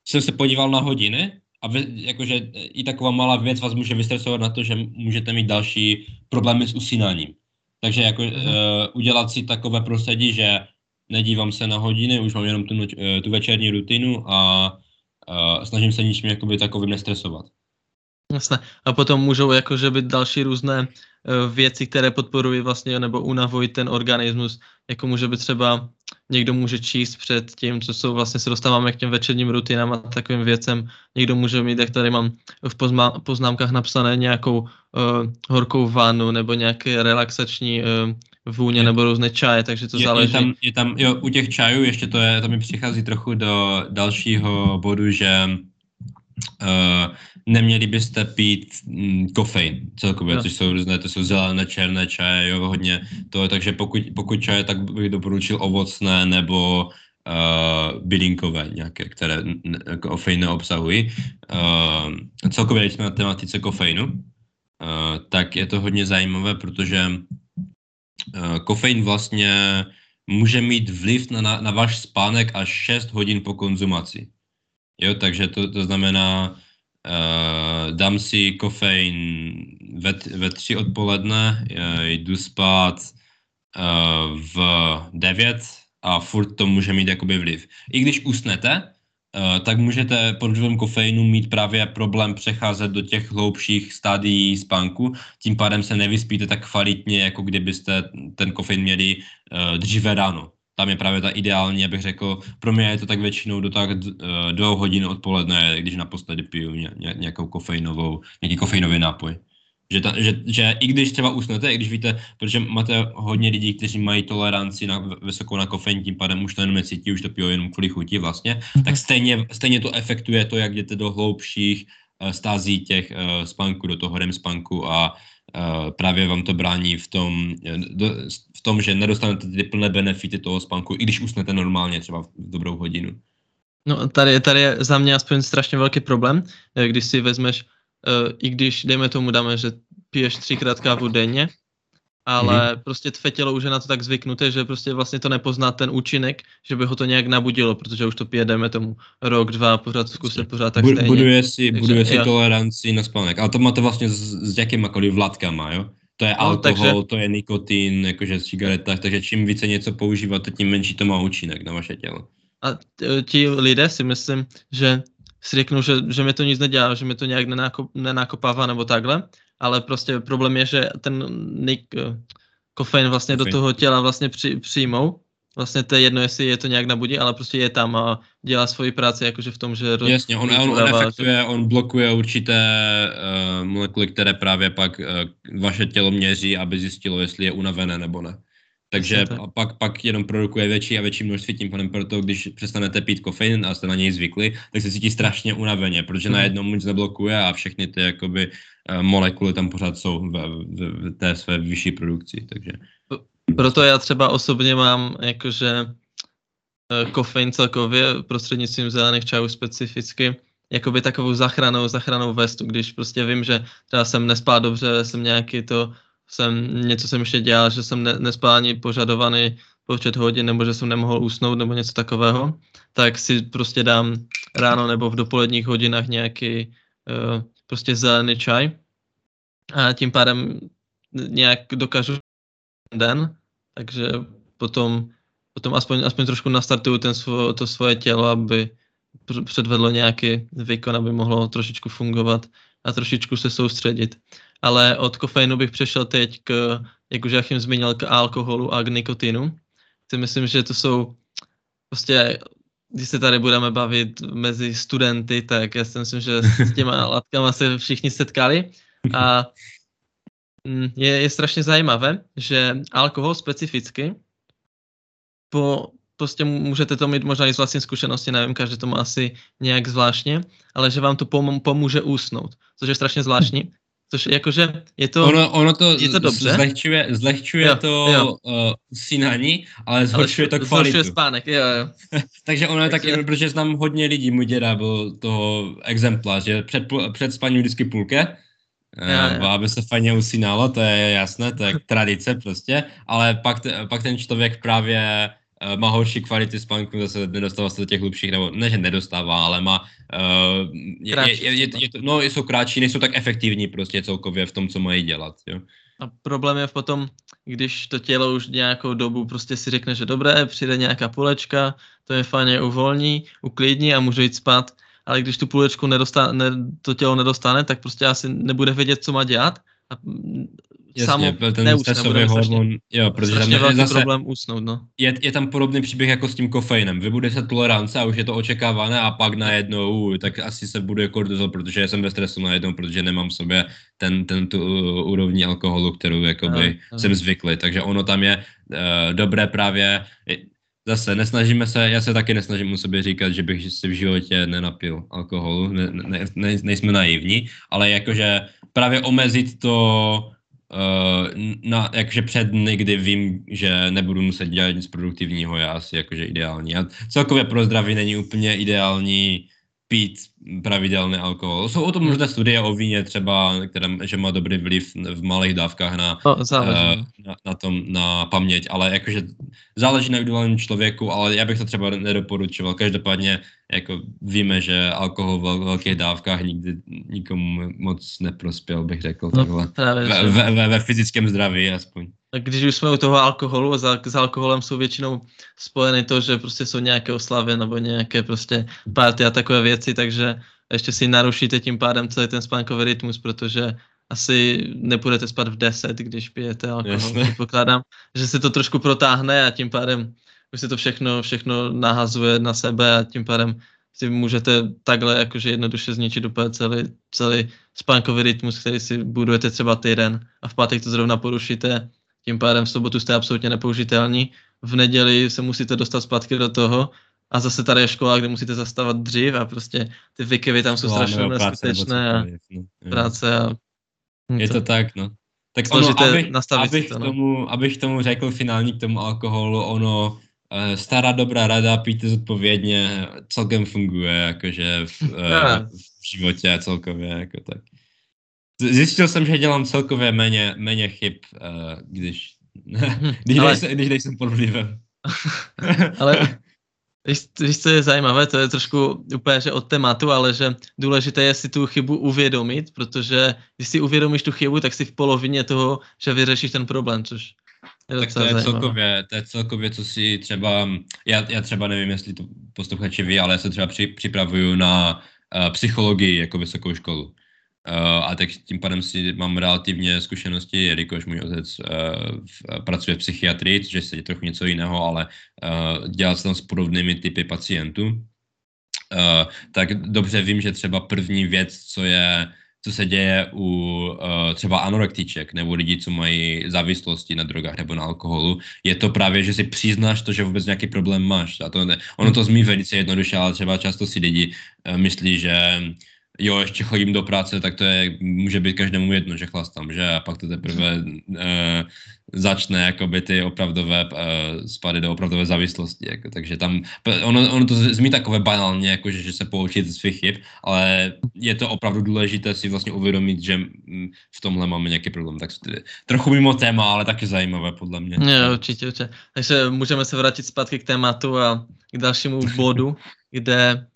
jsem se podíval na hodiny, a vy, jakože i taková malá věc vás může vystresovat na to, že můžete mít další problémy s usínáním. Takže jako uh, udělat si takové prostředí, že nedívám se na hodiny, už mám jenom tu, noč, uh, tu večerní rutinu a uh, snažím se ničím jakoby takovým nestresovat. Jasné. A potom můžou jakože být další různé uh, věci, které podporují vlastně nebo unavují ten organismus, jako může být třeba někdo může číst před tím, co jsou vlastně se dostáváme k těm večerním rutinám a takovým věcem. Někdo může mít, jak tady mám v pozma- poznámkách napsané, nějakou uh, horkou vanu nebo nějaké relaxační uh, vůně je, nebo různé čaje, takže to je, záleží. Je tam, je tam, jo, u těch čajů ještě to je, to mi přichází trochu do dalšího bodu, že uh, neměli byste pít mm, kofein celkově, no. což jsou různé, to jsou zelené, černé čaje, jo, hodně to, takže pokud, pokud čaje, tak bych doporučil ovocné nebo uh, bylinkové nějaké, které kofein neobsahují. Uh, celkově, když jsme na tematice kofeinu, uh, tak je to hodně zajímavé, protože uh, kofein vlastně může mít vliv na, na, na váš spánek až 6 hodin po konzumaci. Jo, takže to, to znamená, uh, dám si kofein ve, ve tři odpoledne, uh, jdu spát uh, v devět a furt to může mít jakoby vliv. I když usnete, uh, tak můžete pod vlivem kofeinu mít právě problém přecházet do těch hloubších stádií spánku, tím pádem se nevyspíte tak kvalitně, jako kdybyste ten kofein měli uh, dříve ráno tam je právě ta ideální, abych řekl, pro mě je to tak většinou do tak uh, dvou hodin odpoledne, když naposledy piju ně, ně, nějakou kofeinovou, nějaký kofeinový nápoj. Že, ta, že, že i když třeba usnete, i když víte, protože máte hodně lidí, kteří mají toleranci na, vysokou na kofein, tím pádem už to jenom necítí, už to pijou jenom kvůli chuti vlastně, mm-hmm. tak stejně, stejně to efektuje to, jak jdete do hloubších uh, stází těch uh, spanků, do toho REM spanku a uh, právě vám to brání v tom, do, v tom, že nedostanete ty plné benefity toho spánku, i když usnete normálně třeba v dobrou hodinu. No tady, tady je za mě aspoň strašně velký problém, eh, když si vezmeš, uh, i když dejme tomu dáme, že piješ třikrát kávu denně, ale mm-hmm. prostě tvé tělo už je na to tak zvyknuté, že prostě vlastně to nepozná ten účinek, že by ho to nějak nabudilo, protože už to pije, dejme tomu rok, dva, pořád zkuse, pořád tak stejně. Buduje si, Takže, buduje si toleranci na spánek, ale to máte vlastně s, s jakýmakoliv látkama, jo? To je no, alkohol, takže... to je nikotin, jakože v cigaretách, takže čím více něco používáte, tím menší to má účinek na vaše tělo. A ti lidé si myslím, že si řeknou, že, že mi to nic nedělá, že mi to nějak nenakop, nenakopává nebo takhle, ale prostě problém je, že ten nik, kofein vlastně kofein. do toho těla vlastně při, přijmou vlastně to je jedno, jestli je to nějak nabudí, ale prostě je tam a dělá svoji práci jakože v tom, že... Jasně, on, on, on efektuje, on blokuje určité uh, molekuly, které právě pak uh, vaše tělo měří, aby zjistilo, jestli je unavené nebo ne. Takže tak. pak, pak jenom produkuje větší a větší množství, tím pádem proto, když přestanete pít kofein a jste na něj zvykli, tak se cítí strašně unaveně, protože hmm. najednou nic neblokuje a všechny ty jakoby uh, molekuly tam pořád jsou v, v, v té své vyšší produkci, takže... Proto já třeba osobně mám jakože eh, kofein celkově prostřednictvím zelených čajů specificky, jakoby takovou zachranou, zachranou vestu, když prostě vím, že třeba jsem nespal dobře, jsem nějaký to, jsem, něco jsem ještě dělal, že jsem ne, nespal ani požadovaný počet hodin, nebo že jsem nemohl usnout, nebo něco takového, tak si prostě dám ráno nebo v dopoledních hodinách nějaký uh, prostě zelený čaj. A tím pádem nějak dokážu den, takže potom, potom aspoň, aspoň trošku nastartuju ten svo, to svoje tělo, aby předvedlo nějaký výkon, aby mohlo trošičku fungovat a trošičku se soustředit. Ale od kofeinu bych přešel teď k, jak už Jachim zmínil, k alkoholu a k nikotinu. Si myslím, že to jsou prostě, když se tady budeme bavit mezi studenty, tak já si myslím, že s těma látkama se všichni setkali a je, je strašně zajímavé, že alkohol specificky, po, prostě můžete to mít možná i z vlastní zkušenosti, nevím, každý to má asi nějak zvláštně, ale že vám to pom, pomůže usnout, což je strašně zvláštní. Což jakože je to, ono, ono to, je to dobře. Zlehčuje, zlehčuje jo, to jo. Uh, sinání, ale zhoršuje ale to kvalitu. Zhoršuje spánek, jo, jo. Takže ono je taky, protože znám hodně lidí, můj děda byl toho exemplář, že před, před spaním vždycky půlke, já, já. aby se fajně usínalo, to je jasné, to je tradice prostě, ale pak, pak ten člověk právě eh, má horší kvality spánku, zase nedostává se do těch hlubších, nebo ne, že nedostává, ale má, uh, je, je, je, je, to, no, jsou kratší, nejsou tak efektivní prostě celkově v tom, co mají dělat, jo. A problém je potom, když to tělo už nějakou dobu prostě si řekne, že dobré, přijde nějaká půlečka, to je fajně uvolní, uklidní a může jít spát, ale když tu půlečku nedostane, ne, to tělo nedostane, tak prostě asi nebude vědět, co má dělat a Jasně, samo ten neusne, stresový hormon, jo, protože tam je zase problém usnout, no. Je, je tam podobný příběh jako s tím kofeinem. Vybude se tolerance a už je to očekávané a pak najednou, tak asi se bude kortizol, protože já jsem ve stresu najednou, protože nemám v sobě ten, ten tu uh, úrovni alkoholu, kterou jakoby no, jsem zvyklý. Takže ono tam je uh, dobré právě, zase nesnažíme se, já se taky nesnažím u sobě říkat, že bych si v životě nenapil alkoholu, ne, ne, ne, nejsme naivní, ale jakože právě omezit to Uh, na, jakože před dny, kdy vím, že nebudu muset dělat nic produktivního, je asi jakože ideální. A celkově pro zdraví není úplně ideální pít pravidelný alkohol. Jsou o tom možná studie o víně třeba, které, že má dobrý vliv v malých dávkách na, no, záleží. uh, na, na, tom, na paměť, ale jakože záleží na individuálním člověku, ale já bych to třeba nedoporučoval. Každopádně jako víme, že alkohol v velkých dávkách nikdy nikomu moc neprospěl, bych řekl no, takhle. Právě, ve, ve, ve, ve fyzickém zdraví aspoň když už jsme u toho alkoholu, za, s alkoholem jsou většinou spojeny to, že prostě jsou nějaké oslavy nebo nějaké prostě party a takové věci, takže ještě si narušíte tím pádem celý ten spánkový rytmus, protože asi nepůjdete spát v 10, když pijete alkohol. Předpokládám, že se to trošku protáhne a tím pádem už se to všechno, všechno nahazuje na sebe a tím pádem si můžete takhle jakože jednoduše zničit úplně celý, celý spánkový rytmus, který si budujete třeba týden a v pátek to zrovna porušíte tím pádem v sobotu jste absolutně nepoužitelní, v neděli se musíte dostat zpátky do toho a zase tady je škola, kde musíte zastavat dřív a prostě ty vykevy tam jsou no, strašně neskutečné a práce a... Je to tak, no. Tak ono, aby, abych, to, no. tomu, abych tomu řekl finální k tomu alkoholu, ono, uh, stará dobrá rada, pijte zodpovědně, celkem funguje, jakože v, uh, v životě celkově, jako tak. Zjistil jsem, že dělám celkově méně, méně chyb, uh, když, když, ale... nejsem, když nejsem pod vlivem. ale víš, víš, co je zajímavé, to je trošku úplně že od tématu, ale že důležité je si tu chybu uvědomit, protože když si uvědomíš tu chybu, tak si v polovině toho, že vyřešíš ten problém, což je tak to je, celkově, to je celkově, co si třeba, já, já třeba nevím, jestli to posluchači ví, ale já se třeba při, připravuju na uh, psychologii jako vysokou školu. Uh, a tak tím pádem si mám relativně zkušenosti, jelikož můj otec uh, pracuje v psychiatrii, což je trochu něco jiného, ale uh, jsem tam s podobnými typy pacientů. Uh, tak dobře vím, že třeba první věc, co je co se děje u uh, třeba anorektiček nebo lidí, co mají závislosti na drogách nebo na alkoholu, je to právě, že si přiznáš to, že vůbec nějaký problém máš. A to ne, ono to zmí velice jednoduše, ale třeba často si lidi uh, myslí, že jo, ještě chodím do práce, tak to je, může být každému jedno, že chlastám, že? A pak to teprve e, začne jakoby ty opravdové e, spady do opravdové závislosti. Jako, takže tam, ono, ono to zmí takové banálně, jako, že, že se poučit ze svých chyb, ale je to opravdu důležité si vlastně uvědomit, že v tomhle máme nějaký problém. Tak trochu mimo téma, ale taky zajímavé podle mě. Ne, určitě, určitě. Takže můžeme se vrátit zpátky k tématu a k dalšímu bodu, kde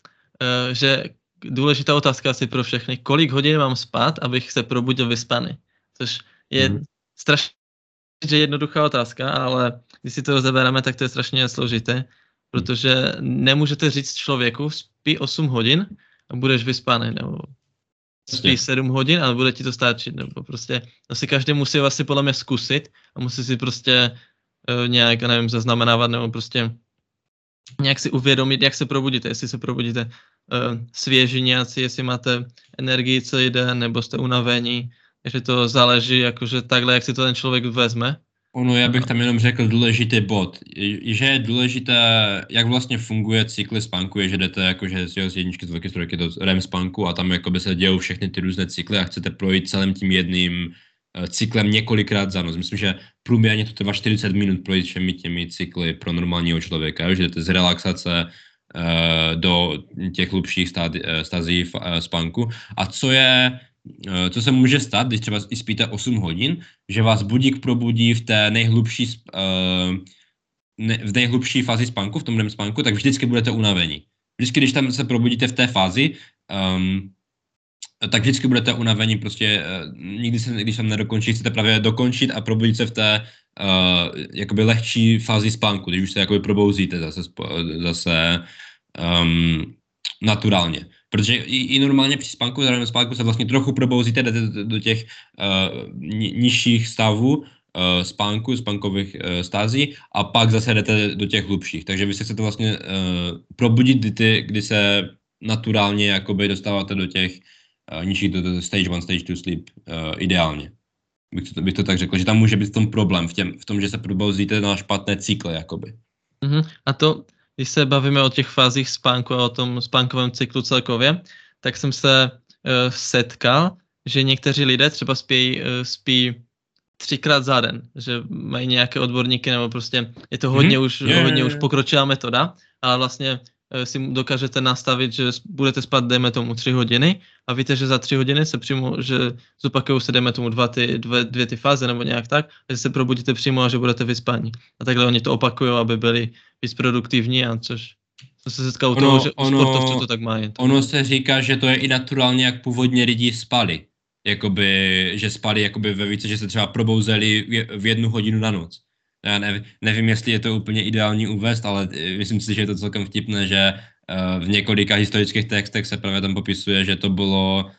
uh, že důležitá otázka asi pro všechny. Kolik hodin mám spát, abych se probudil vyspaný? Což je mm. strašně jednoduchá otázka, ale když si to rozebereme, tak to je strašně složité, protože nemůžete říct člověku, spí 8 hodin a budeš vyspaný, nebo spí 7 hodin a bude ti to stačit, nebo prostě asi každý musí vlastně podle mě zkusit a musí si prostě uh, nějak, nevím, zaznamenávat, nebo prostě nějak si uvědomit, jak se probudíte, jestli se probudíte uh, svěží nějací, jestli máte energii celý den, nebo jste unavení, že to záleží jakože takhle, jak si to ten člověk vezme. Ono, já bych tam jenom řekl důležitý bod, že je důležité, jak vlastně funguje cykly spánku, je, že jdete jakože z jedničky, z dvojky, z trojky do REM spánku a tam jakoby se dějou všechny ty různé cykly a chcete projít celým tím jedným Eh, cyklem několikrát za noc. Myslím, že průměrně to trvá 40 minut projít všemi těmi cykly pro normálního člověka, že jdete z relaxace uh, do těch hlubších eh, stazí spánku. A co je co se může stát, když třeba i spíte 8 hodin, že vás budík probudí v té nejhlubší, ne, v nejhlubší fázi spánku, v tom spánku, tak vždycky budete unavení. Vždycky, když tam se probudíte v té fázi, um, tak vždycky budete unavení, prostě uh, nikdy se, když tam nedokončí, chcete právě dokončit a probudit se v té uh, jakoby lehčí fázi spánku, když už se jakoby probouzíte zase, zase um, naturálně. Protože i, i normálně při spánku, zároveň spánku se vlastně trochu probouzíte do, do, do těch uh, nižších stavů, spánku, spánkových stází a pak zase jdete do těch hlubších. Takže vy se chcete vlastně uh, probudit, kdy, kdy se naturálně jakoby dostáváte do těch do, do stage one, stage two sleep uh, ideálně. Bych to, bych to tak řekl, že tam může být v tom problém, v, těm, v tom, že se probouzíte na špatné cykly, jakoby. Uh-huh. A to, když se bavíme o těch fázích spánku a o tom spánkovém cyklu celkově, tak jsem se uh, setkal, že někteří lidé třeba spí, uh, spí třikrát za den, že mají nějaké odborníky, nebo prostě je to hodně, mm-hmm. už, yeah. hodně už pokročilá metoda, ale vlastně eh, si dokážete nastavit, že budete spát, dejme tomu, tři hodiny a víte, že za tři hodiny se přímo, že zopakují se, dejme tomu, dva ty, dvě, dvě ty fáze nebo nějak tak, že se probudíte přímo a že budete vyspaní. A takhle oni to opakují, aby byli víc produktivní a což to se setkalo u toho, že ono, sportovců to tak mají. Ono se říká, že to je i naturálně, jak původně lidi spali jakoby, že spali jakoby ve více, že se třeba probouzeli v jednu hodinu na noc. Já nevím, jestli je to úplně ideální uvést, ale eh, myslím si, že je to celkem vtipné, že uh, v několika historických textech se právě tam popisuje, že to bylo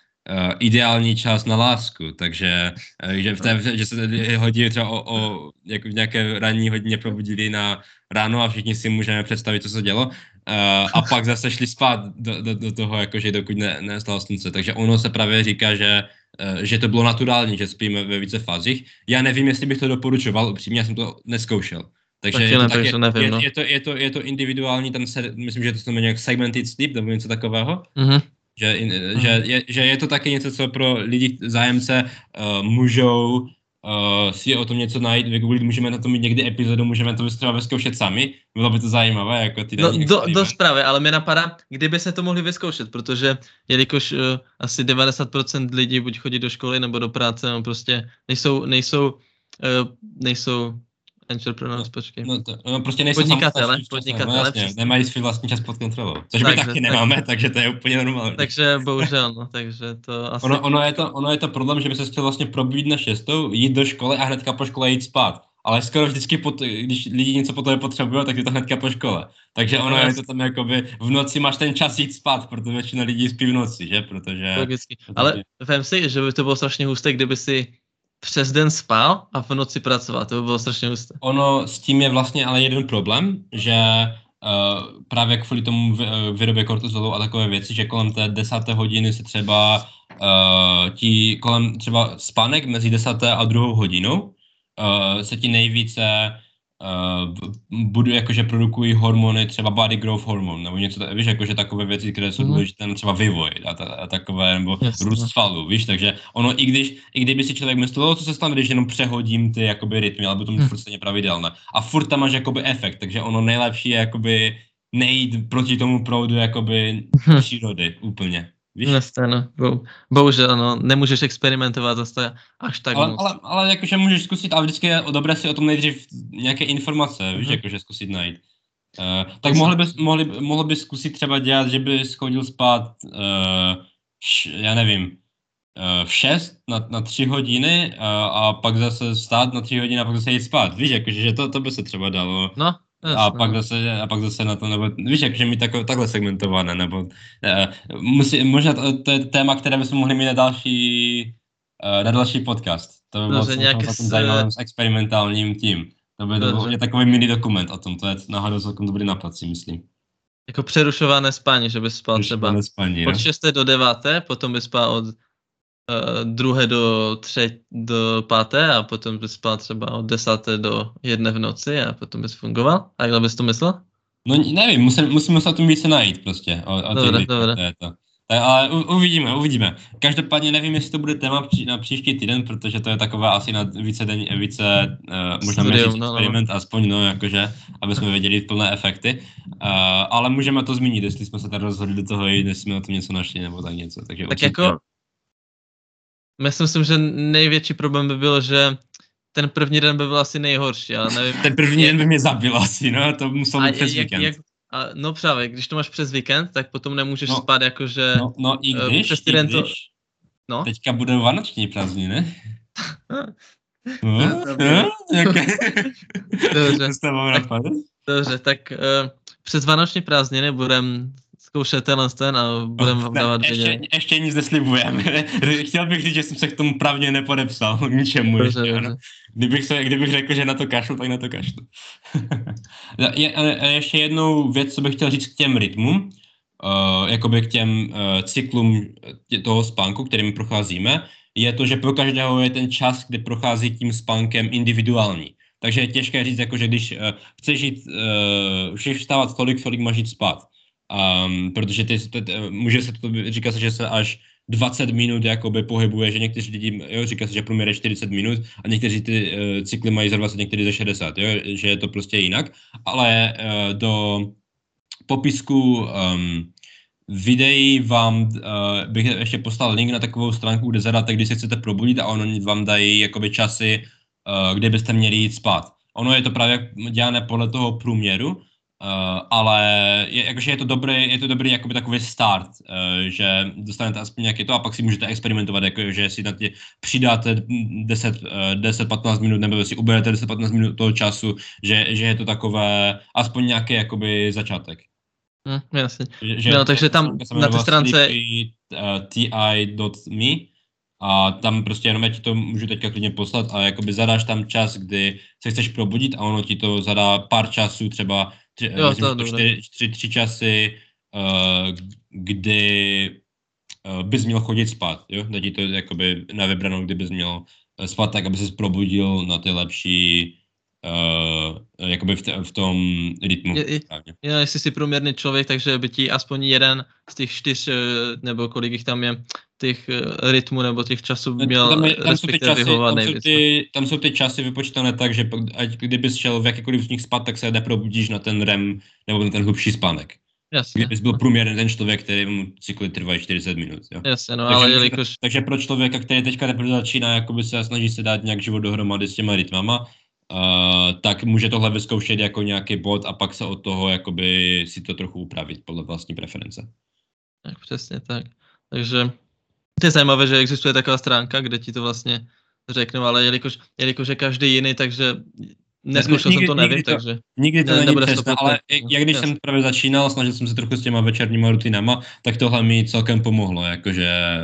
ideální čas na lásku, takže uh, že, v té, že se hodí třeba o, o jako v nějaké ranní hodině probudili na ráno a všichni si můžeme představit, co se dělo. Uh, a pak zase šli spát do, do, do toho, jakože dokud ne, nestalo slunce. Takže ono se právě říká, že Eh, že to bylo naturální, že spíme ve více fázích. Já nevím, jestli bych to doporučoval, upřímně, já jsem to neskoušel. Takže je to, tak, je, nevím, je, no. je, to, je, to, je to individuální, ten se, myslím, že to se jmenuje segmented sleep, nebo něco takového. Mm-hmm. Že, mm-hmm. že, je, že je to taky něco, co pro lidi zájemce uh, můžou uh, si o tom něco najít, vygooglit, můžeme na to mít někdy epizodu, můžeme to třeba vyzkoušet sami, bylo by to zajímavé, jako ty no, do, dost právě, ale mě napadá, kdyby se to mohli vyzkoušet, protože jelikož uh, asi 90% lidí buď chodí do školy nebo do práce, nebo prostě nejsou, nejsou, uh, nejsou Entrepreneurs, počkej. No, to, no prostě nejsou podnikatele, podnikatele. No, jasně, nemají svůj vlastní čas pod kontrolou, což takže, my taky nemáme, tak, takže to je úplně normální. Takže bohužel, no, takže to asi... Ono, ono, je to, ono je to problém, že by se chtěl vlastně probít na šestou, jít do školy a hnedka po škole jít spát. Ale skoro vždycky, pot, když lidi něco po tobě potřebují, tak je to hnedka po škole. Takže ono no, je to tam jakoby, v noci máš ten čas jít spát, protože většina lidí spí v noci, že? Protože... Logicky. Ale vem si, že by to bylo strašně husté, kdyby si přes den spal a v noci pracoval, to by bylo strašně husté. Ono s tím je vlastně ale jeden problém, že uh, právě kvůli tomu eh, vyrobě kortizolu a takové věci, že kolem té desáté hodiny se třeba uh, ti kolem třeba spánek mezi desáté a druhou hodinou uh, se ti nejvíce uh, budu jakože produkují hormony, třeba body growth hormone, nebo něco, víš, jakože takové věci, které jsou mm. důležité, třeba vývoj a, ta, a takové, nebo Jasně. růst svalů, víš, takže ono, i když, i kdyby si člověk myslel, co se stane, když jenom přehodím ty jakoby rytmy, ale to mm. furt stejně pravidelné. A furt tam máš jakoby efekt, takže ono nejlepší je jakoby nejít proti tomu proudu jakoby hm. přírody úplně. Víš? Neste, no. Bo, bohužel, no, nemůžeš experimentovat zase až tak ale, moc. Ale, ale jakože můžeš zkusit, ale vždycky je dobré si o tom nejdřív nějaké informace, mm-hmm. víš, mhm. jakože zkusit najít. Uh, tak mohli bys, mohli, mohli bys zkusit třeba dělat, že bys chodil spát, uh, š, já nevím, uh, v 6 na, na 3 hodiny uh, a pak zase stát na 3 hodiny a pak zase jít spát. Víš, jakože že to, to by se třeba dalo. No, a pak, zase, a pak zase na to, nebo víš, jak, že mi tako, takhle segmentované, nebo uh, musí, možná to, to je téma, které bychom mohli mít na další, uh, na další podcast. To by bylo no, nějaké s... zajímavým s experimentálním tím. To by to byl takový mini dokument o tom, to je náhodou celkem dobrý nápad, si myslím. Jako přerušované spání, že bys spal třeba spání, od 6. do 9. potom bys spal od uh, druhé do, tři, do páté a potom bys spal třeba od desáté do jedné v noci a potom bys fungoval? A Takhle bys to myslel? No nevím, musím, musíme se o tom více najít prostě. O, o dobré, dobré. To je to. Ale uvidíme, uvidíme. Každopádně nevím, jestli to bude téma pří, na příští týden, protože to je taková asi na více, den, více uh, možná Studium, no, experiment, no. aspoň no, jakože, aby jsme věděli plné efekty. Uh, ale můžeme to zmínit, jestli jsme se tady rozhodli do toho jít, jestli jsme o tom něco našli nebo tak něco. Takže tak určitě. jako já si myslím, že největší problém by byl, že ten první den by byl asi nejhorší, ale nevím. ten první den by mě zabil asi, no, to musel být přes jak, víkend. Jak, a, no právě, když to máš přes víkend, tak potom nemůžeš no, spát jakože... No, no i eh, když, přes i když, to... no? teďka budou vánoční prázdniny, ne? no, no, Dobře, tak, dobře, tak uh, přes vánoční prázdniny budeme zkoušet tenhle ten a budeme vám dávat ještě, vědět. Ještě nic neslibujeme. Chtěl bych říct, že jsem se k tomu pravně nepodepsal, ničemu dobře, ještě. Dobře. Kdybych, se, kdybych řekl, že na to kašlu, tak na to kašlu. je, ještě jednou věc, co bych chtěl říct k těm rytmům, uh, jakoby k těm uh, cyklům toho spánku, kterým procházíme, je to, že pro každého je ten čas, kdy prochází tím spánkem individuální. Takže je těžké říct, jako, že když uh, chceš jít, uh, chceš vstávat tolik, kolik máš jít spát. Um, protože ty, ty, může se to říká se, že se až 20 minut jakoby pohybuje, že někteří lidi, jo, říká se, že průměr je 40 minut a někteří ty uh, cykly mají za 20, někteří za 60, jo, že je to prostě jinak, ale uh, do popisku um, videí vám uh, bych ještě poslal link na takovou stránku, kde zadáte, když se chcete probudit a ono vám dají jakoby časy, uh, kde byste měli jít spát. Ono je to právě dělané podle toho průměru, Uh, ale je, jakože je to dobrý, je to dobrý jakoby takový start, uh, že dostanete aspoň nějaký to a pak si můžete experimentovat, jako, že si na tě přidáte 10, uh, 10-15 minut nebo si uberete 10-15 minut toho času, že, že je to takové aspoň nějaký jakoby začátek. Hmm, jasně. Že, no, takže tam na té stránce... ti.me a tam prostě jenom já ti to můžu teďka klidně poslat a jakoby zadáš tam čas, kdy se chceš probudit a ono ti to zadá pár časů, třeba tři, jo, to, to čtyři, tři, tři časy, uh, kdy uh, bys měl chodit spát, jo, dá to jakoby na vybranou, kdy bys měl spát tak, aby se probudil na ty lepší uh, jakoby v, t- v tom rytmu. Je, je, je, jestli jsi průměrný člověk, takže by ti aspoň jeden z těch čtyř, nebo kolik jich tam je, těch uh, rytmů nebo těch časů měl tam, tam jsou ty časy, tam jsou ty, tam jsou ty časy vypočítané tak, že ať kdybys šel v jakýkoliv z nich spát, tak se neprobudíš na ten REM nebo na ten hlubší spánek. Jasně. Kdybys byl průměrný ten člověk, který mu cykly trvají 40 minut. Jo? Jasně, no, takže, ale jelikož... Takže pro člověka, který teďka teprve začíná jakoby se snaží se dát nějak život dohromady s těma rytmama, uh, tak může tohle vyzkoušet jako nějaký bod a pak se od toho jakoby si to trochu upravit podle vlastní preference. Tak přesně tak. Takže to je zajímavé, že existuje taková stránka, kde ti to vlastně řeknu, ale jelikož, jelikož je každý jiný, takže Neskoušel jsem to, nevím, nikdy to, takže... Nikdy to ne, není přesné, ale jak když jsem právě začínal, snažil jsem se trochu s těma večerníma rutinama, tak tohle mi celkem pomohlo, jakože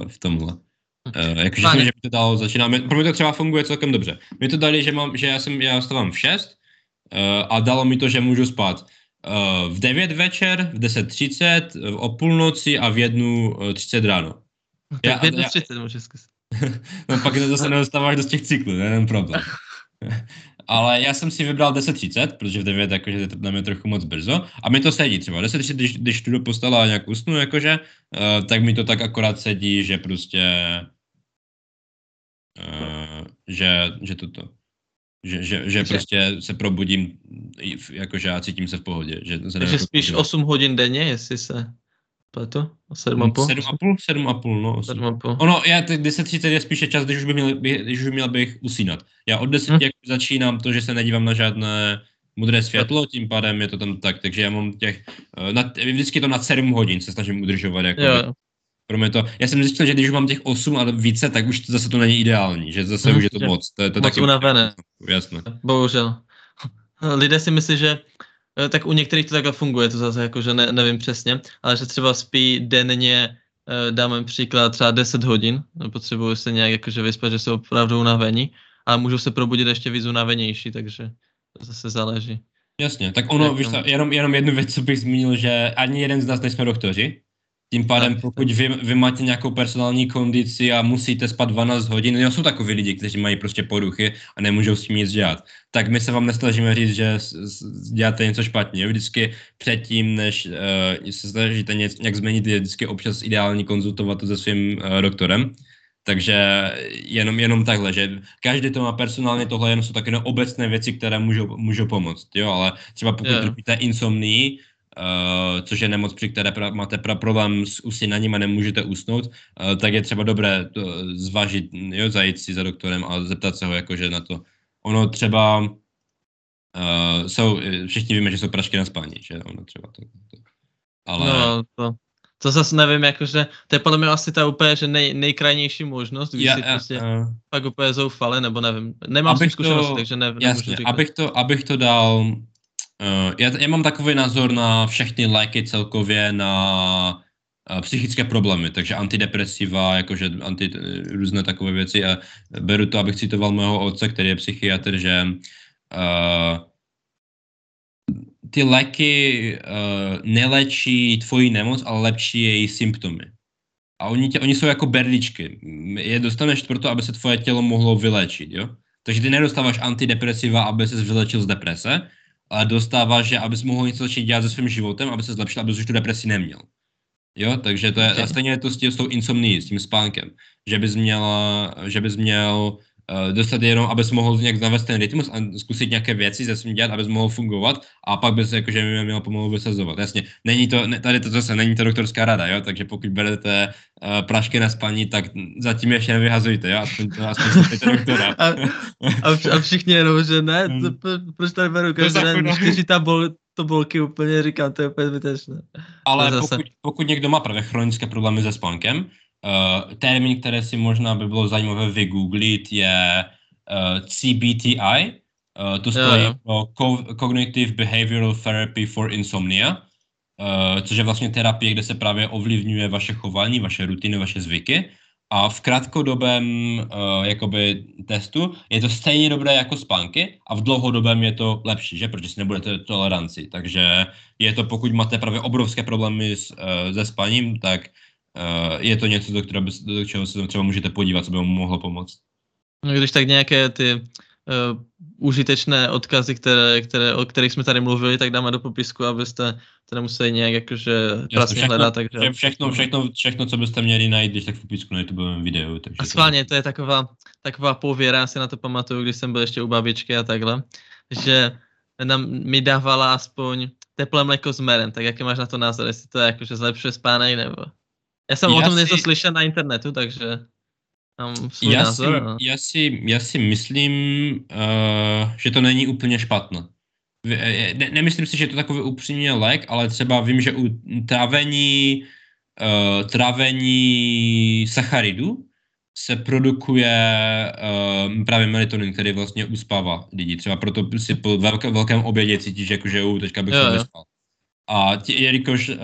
uh, v tomhle. Uh, jakože jsem, že mi to dalo, začínáme, pro mě to třeba funguje celkem dobře. Mi to dali, že, mám, že já jsem, já vstávám v 6 uh, a dalo mi to, že můžu spát uh, v 9 večer, v 10.30, v o půlnoci a v 1.30 ráno. Já, v 1.30 můžeš zkusit. no pak zase nedostáváš do těch cyklů, to je ten problém. Ale já jsem si vybral 10.30, protože v 9 jakože je to na mě trochu moc brzo. A mi to sedí třeba. 10.30, když, když tu do postela a nějak usnu, jakože, uh, tak mi to tak akorát sedí, že prostě uh, že, že toto. Že, že, že prostě se probudím, jakože a cítím se v pohodě. Že Takže spíš 8 hodin denně, jestli se pletu? 7,5? 7,5? 7,5, no. 7,5. Ono, já teď 10.30 je spíše čas, když už, by měl, když už měl bych usínat. Já od 10 hmm. jako začínám to, že se nedívám na žádné modré světlo, tím pádem je to tam tak, takže já mám těch, eh, na, vždycky to na 7 hodin se snažím udržovat, jako jo. Pro mě to, já jsem zjistil, že když už mám těch 8 a více, tak už to zase to není ideální, že zase hmm, už je to moc. To je to moc taky unavené. Jasné. Bohužel. Lidé si myslí, že tak u některých to takhle funguje, to zase jako, že ne, nevím přesně, ale že třeba spí denně, eh, dáme příklad třeba 10 hodin, potřebují se nějak jakože vyspat, že jsou opravdu unavení, a můžou se probudit ještě víc unavenější, takže to zase záleží. Jasně, tak ono, víš, jenom, jenom jednu věc, co bych zmínil, že ani jeden z nás nejsme doktoři, tím pádem, pokud vy, vy máte nějakou personální kondici a musíte spát 12 hodin, no jsou takový lidi, kteří mají prostě poruchy a nemůžou s tím nic dělat, tak my se vám nesnažíme říct, že děláte něco špatně. Vždycky předtím, než uh, se snažíte něco, nějak změnit, je vždycky občas ideální konzultovat to se svým uh, doktorem. Takže jenom, jenom takhle, že každý to má personálně, tohle jenom jsou také obecné věci, které můžou, můžou pomoct, jo, ale třeba pokud yeah. trpíte insomnii, uh, což je nemoc, při které pra, máte pra problém s usínaním a nemůžete usnout, uh, tak je třeba dobré to zvážit, jo, zajít si za doktorem a zeptat se ho jakože na to. Ono třeba uh, jsou, všichni víme, že jsou prašky na spání, že ono třeba to, to. Ale... No, to, to zase nevím, jakože, to je podle mě asi ta úplně, že nej, nejkrajnější možnost, když yeah, si prostě uh, pak úplně zoufali, nebo nevím. Nemám s tím zkušenosti, takže nevím. Jasně, abych to, abych to dal Uh, já, já mám takový názor na všechny léky celkově na uh, psychické problémy, takže antidepresiva, jakože anti, různé takové věci a beru to, abych citoval mého otce, který je psychiatr, že uh, ty léky uh, nelečí tvoji nemoc, ale lepší její symptomy. A oni, tě, oni jsou jako berličky. Je dostaneš proto, aby se tvoje tělo mohlo vylečit, jo? Takže ty nedostáváš antidepresiva, aby se vylečil z deprese, ale dostáváš, že abys mohl něco začít dělat se svým životem, aby se zlepšil, aby už tu depresi neměl. Jo, takže to je, okay. a stejně je to s, tím, s tou insomnií, s tím spánkem, že bys měl, že bys měl dostat jenom, abys mohl nějak zavést ten rytmus a zkusit nějaké věci se svým dělat, abys mohl fungovat a pak bys jakože měl pomalu vysazovat. Jasně, není to, ne, tady to zase není to doktorská rada, jo, takže pokud berete uh, prašky na spaní, tak zatím ještě nevyhazujte, jo, aspoň, to, aspoň doktora. a, a, a všichni jenom, že ne, to, hmm. proč tady beru každý den čtyři bol, to bolky úplně říkám, to je úplně zbytečné. Ale pokud, pokud někdo má právě chronické problémy se spánkem, Uh, termín, který si možná by bylo zajímavé vygooglit, je uh, CBTI. Uh, to stojí yeah. pro Co- Cognitive Behavioral Therapy for Insomnia, uh, což je vlastně terapie, kde se právě ovlivňuje vaše chování, vaše rutiny, vaše zvyky. A v krátkodobém uh, jakoby testu je to stejně dobré jako spánky a v dlouhodobém je to lepší, že? Protože si nebudete toleranci. Takže je to, pokud máte právě obrovské problémy s, uh, se spaním, tak Eh, je to něco, do, kterého, do čeho se třeba můžete podívat, co by vám mohlo pomoct. No, když tak nějaké ty uh, užitečné odkazy, které, které, o kterých jsme tady mluvili, tak dáme do popisku, abyste to nemuseli nějak jakože prasně hledat. Takže... Všechno, všechno, všechno, co byste měli najít, když tak v popisku na YouTube videu. Takže a schválně, to je taková, taková pověra, já si na to pamatuju, když jsem byl ještě u babičky a takhle, že nám, mi dávala aspoň teplé mléko s merem, tak jaký máš na to názor, jestli to je jakože zlepšuje spánek nebo... Já jsem já o tom si... něco slyšel na internetu, takže mám svůj já názor. Si, no. já, si, já si myslím, uh, že to není úplně špatné. Eh, ne, nemyslím si, že je to takový upřímně lék, ale třeba vím, že u trávení, uh, trávení sacharidu se produkuje uh, právě melatonin, který vlastně uspává lidi. Třeba proto si po velké, velkém obědě cítíš, jako, že už teďka bych jo, se vyspal. A tě, jelikož uh,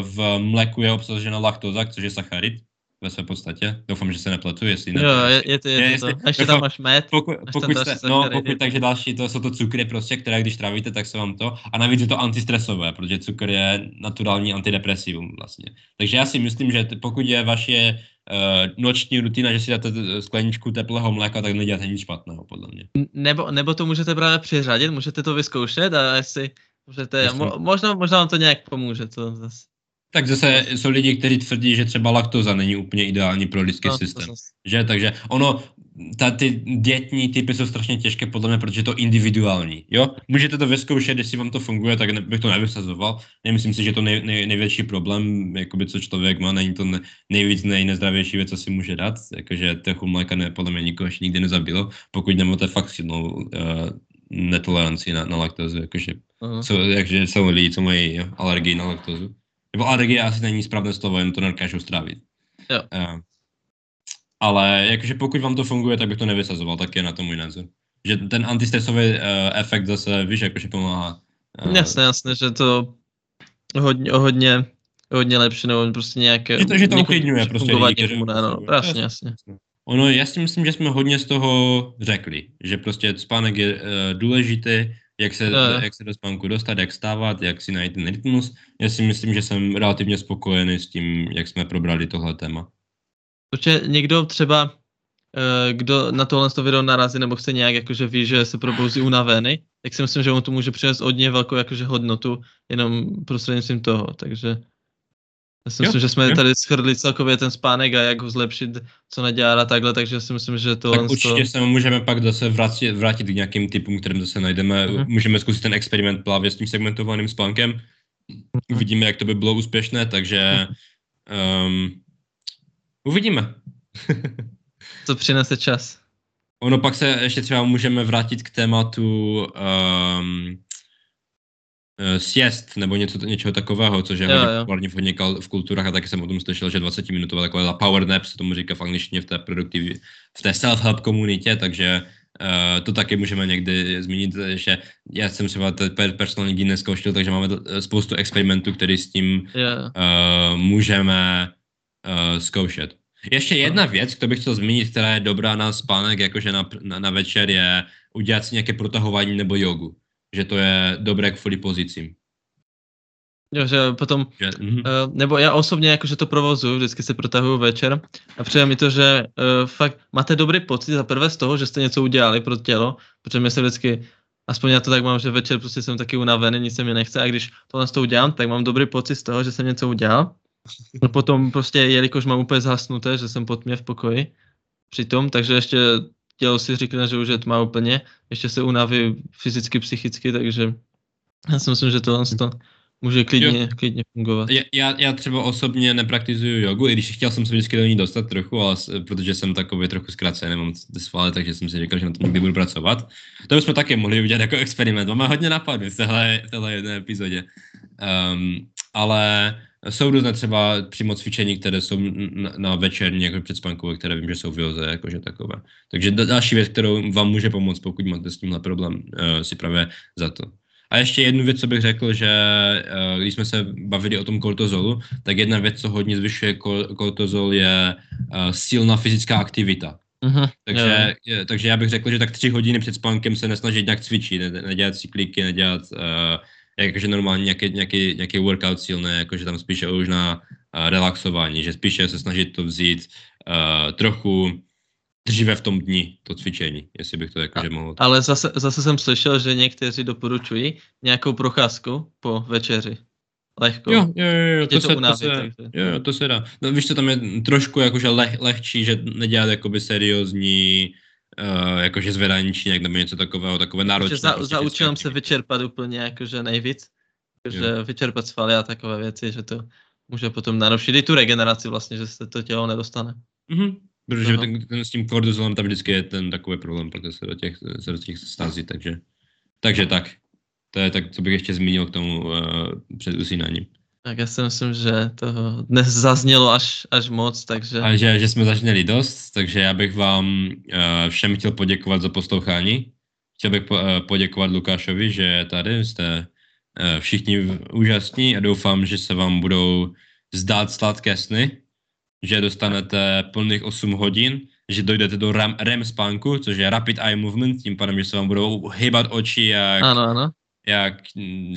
v mléku je obsažena laktoza, což je sacharid, ve své podstatě. Doufám, že se nepletu, jestli ne. Jo, je, je to, je, je to. Jestli, a ještě tam máš med. Pokud, pokud jste, no, pokud, takže další, to jsou to cukry prostě, které když trávíte, tak se vám to. A navíc je to antistresové, protože cukr je naturální antidepresivum vlastně. Takže já si myslím, že pokud je vaše uh, noční rutina, že si dáte skleničku teplého mléka, tak neděláte nic špatného, podle mě. Nebo, nebo to můžete právě přiřadit, můžete to vyzkoušet a jestli Můžete, mo, možná, možná vám to nějak pomůže. To zase. Tak zase jsou lidi, kteří tvrdí, že třeba laktoza není úplně ideální pro lidský no, systém. Že? Takže ono, ta, ty dětní typy jsou strašně těžké podle mě, protože je to individuální. Jo? Můžete to vyzkoušet, jestli vám to funguje, tak ne, bych to nevysazoval. Nemyslím si, že to nej, nej, největší problém, jakoby, co člověk má, není to ne, nejvíc nej, nejzdravější věc, co si může dát. Jakože trochu mléka ne, podle mě nikoho ještě nikdy nezabilo, pokud nemáte fakt silnou uh, netoleranci na, na laktózu, jakože, uh-huh. co, jakže jsou lidi, co mají alergii na laktózu. Nebo alergie asi není správné slovo, jen to nedokážou strávit. Jo. Uh, ale jakože pokud vám to funguje, tak bych to nevysazoval, tak je na to můj názor. Že ten antistresový uh, efekt zase, víš, jakože pomáhá. Uh, jasně, jasně, že to hodně, hodně, hodně lepší, nebo prostě nějaké... Že to, že to uklidňuje prostě lidi, kteří... No, jasně, jasně. jasně. Ono, já si myslím, že jsme hodně z toho řekli, že prostě spánek je uh, důležitý, jak se, uh. jak se do spánku dostat, jak stávat, jak si najít ten rytmus. Já si myslím, že jsem relativně spokojený s tím, jak jsme probrali tohle téma. Protože někdo třeba, uh, kdo na tohle to video narazí, nebo chce nějak jakože ví, že se probouzí unavený, tak si myslím, že on to může přinést hodně velkou jakože hodnotu jenom prostřednictvím toho, takže myslím, jo, že jsme jo. tady schrli celkově ten spánek a jak ho zlepšit, co nedělá a takhle, takže si myslím, že to... Tak určitě to... se můžeme pak zase vrátit, vrátit k nějakým typům, kterým zase najdeme. Uh-huh. Můžeme zkusit ten experiment právě s tím segmentovaným spánkem. Uh-huh. Uvidíme, jak to by bylo úspěšné, takže um, uvidíme. co přinese čas. Ono pak se ještě třeba můžeme vrátit k tématu um, siest nebo něco, něčeho takového, což je jo, hodně populární v hodně v kulturách a taky jsem o tom slyšel, že 20 minutová taková power nap se tomu říká v angličtině v té produktiv, v té self-help komunitě, takže Uh, to taky můžeme někdy zmínit, že já jsem třeba personální díl neskoušel, takže máme spoustu experimentů, které s tím yeah. uh, můžeme uh, zkoušet. Ještě jedna věc, kterou bych chtěl zmínit, která je dobrá na spánek, jakože na, na, na večer, je udělat si nějaké protahování nebo jogu. Že to je dobré kvůli pozicím. Jo, že potom, že, mm-hmm. uh, nebo já osobně jakože to provozuju, vždycky se protahuju večer a přijde mi to, že uh, fakt máte dobrý pocit za prvé z toho, že jste něco udělali pro tělo, protože mi se vždycky, aspoň já to tak mám, že večer prostě jsem taky unavený, nic se mi nechce a když tohle to udělám, tak mám dobrý pocit z toho, že jsem něco udělal. A potom prostě, jelikož mám úplně zhasnuté, že jsem pod mě v pokoji přitom, takže ještě tělo si říkne, že už je tma úplně, ještě se unaví fyzicky, psychicky, takže já si myslím, že tohle to Může klidně, klidně fungovat. Já, já, já třeba osobně nepraktizuju jogu, i když chtěl jsem se vždycky do ní dostat trochu, ale protože jsem takový trochu zkrácený, nemám svaly, takže jsem si říkal, že na tom někdy budu pracovat. To bychom taky mohli udělat jako experiment. Máme hodně napadů v téhle, v téhle jedné epizodě. Um, ale jsou různé třeba přímo cvičení, které jsou na, na večerní jako předspánkové, které vím, že jsou v joze, jakože takové. Takže další věc, kterou vám může pomoct, pokud máte s tímhle problém, uh, si právě za to. A ještě jednu věc, co bych řekl, že uh, když jsme se bavili o tom kortozolu, tak jedna věc, co hodně zvyšuje kortozol, je uh, silná fyzická aktivita. Uh-huh, takže, je, takže já bych řekl, že tak tři hodiny před spánkem se nesnažit nějak cvičit, ne, nedělat cykliky, nedělat uh, jakože normálně nějaký, nějaký, nějaký workout silný, jakože tam spíše už na uh, relaxování, že spíše se snažit to vzít uh, trochu dříve v tom dni to cvičení, jestli bych to jakože mohl. Ale zase, zase jsem slyšel, že někteří doporučují nějakou procházku po večeři. Lehko. Jo, jo, jo, to, to, se, to, se, takže. jo, to se dá. No víš, to tam je trošku jakože leh, lehčí, že nedělat jakoby seriózní uh, jakože zvedání činek nebo něco takového, takové náročné. Za, prostě zaučil se vyčerpat úplně jakože nejvíc, že vyčerpat svaly a takové věci, že to může potom narušit i tu regeneraci vlastně, že se to tělo nedostane. Mm-hmm. Protože ten, ten, s tím kortizolem tam vždycky je ten takový problém, protože se do těch, se do těch stazí, takže, takže tak. To je tak, co bych ještě zmínil k tomu uh, před usínáním. Tak já si myslím, že to dnes zaznělo až, až moc, takže... A že, že jsme začněli dost, takže já bych vám uh, všem chtěl poděkovat za poslouchání. Chtěl bych po, uh, poděkovat Lukášovi, že tady, jste uh, všichni úžasní a doufám, že se vám budou zdát sladké sny že dostanete plných 8 hodin, že dojdete do REM, REM spánku, což je Rapid Eye Movement, tím pádem, že se vám budou hýbat oči jak... Ano, ano. Jak,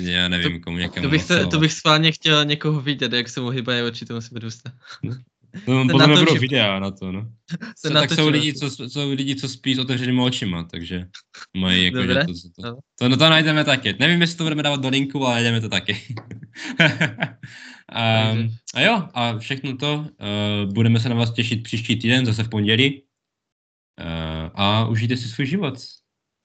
já nevím, to, komu někomu. To bych, se, to bych schválně chtěl někoho vidět, jak se mu hýbají oči, to být husté. No, podle mě budou videa na to, no. Co, tak jsou lidi, co, jsou lidi, co spí s otevřenými očima, takže mají jako, Dobre. že to, to, to, to, no to najdeme taky. Nevím, jestli to budeme dávat do linku, ale najdeme to taky. um, a jo, a všechno to, uh, budeme se na vás těšit příští týden, zase v pondělí. Uh, a užijte si svůj život.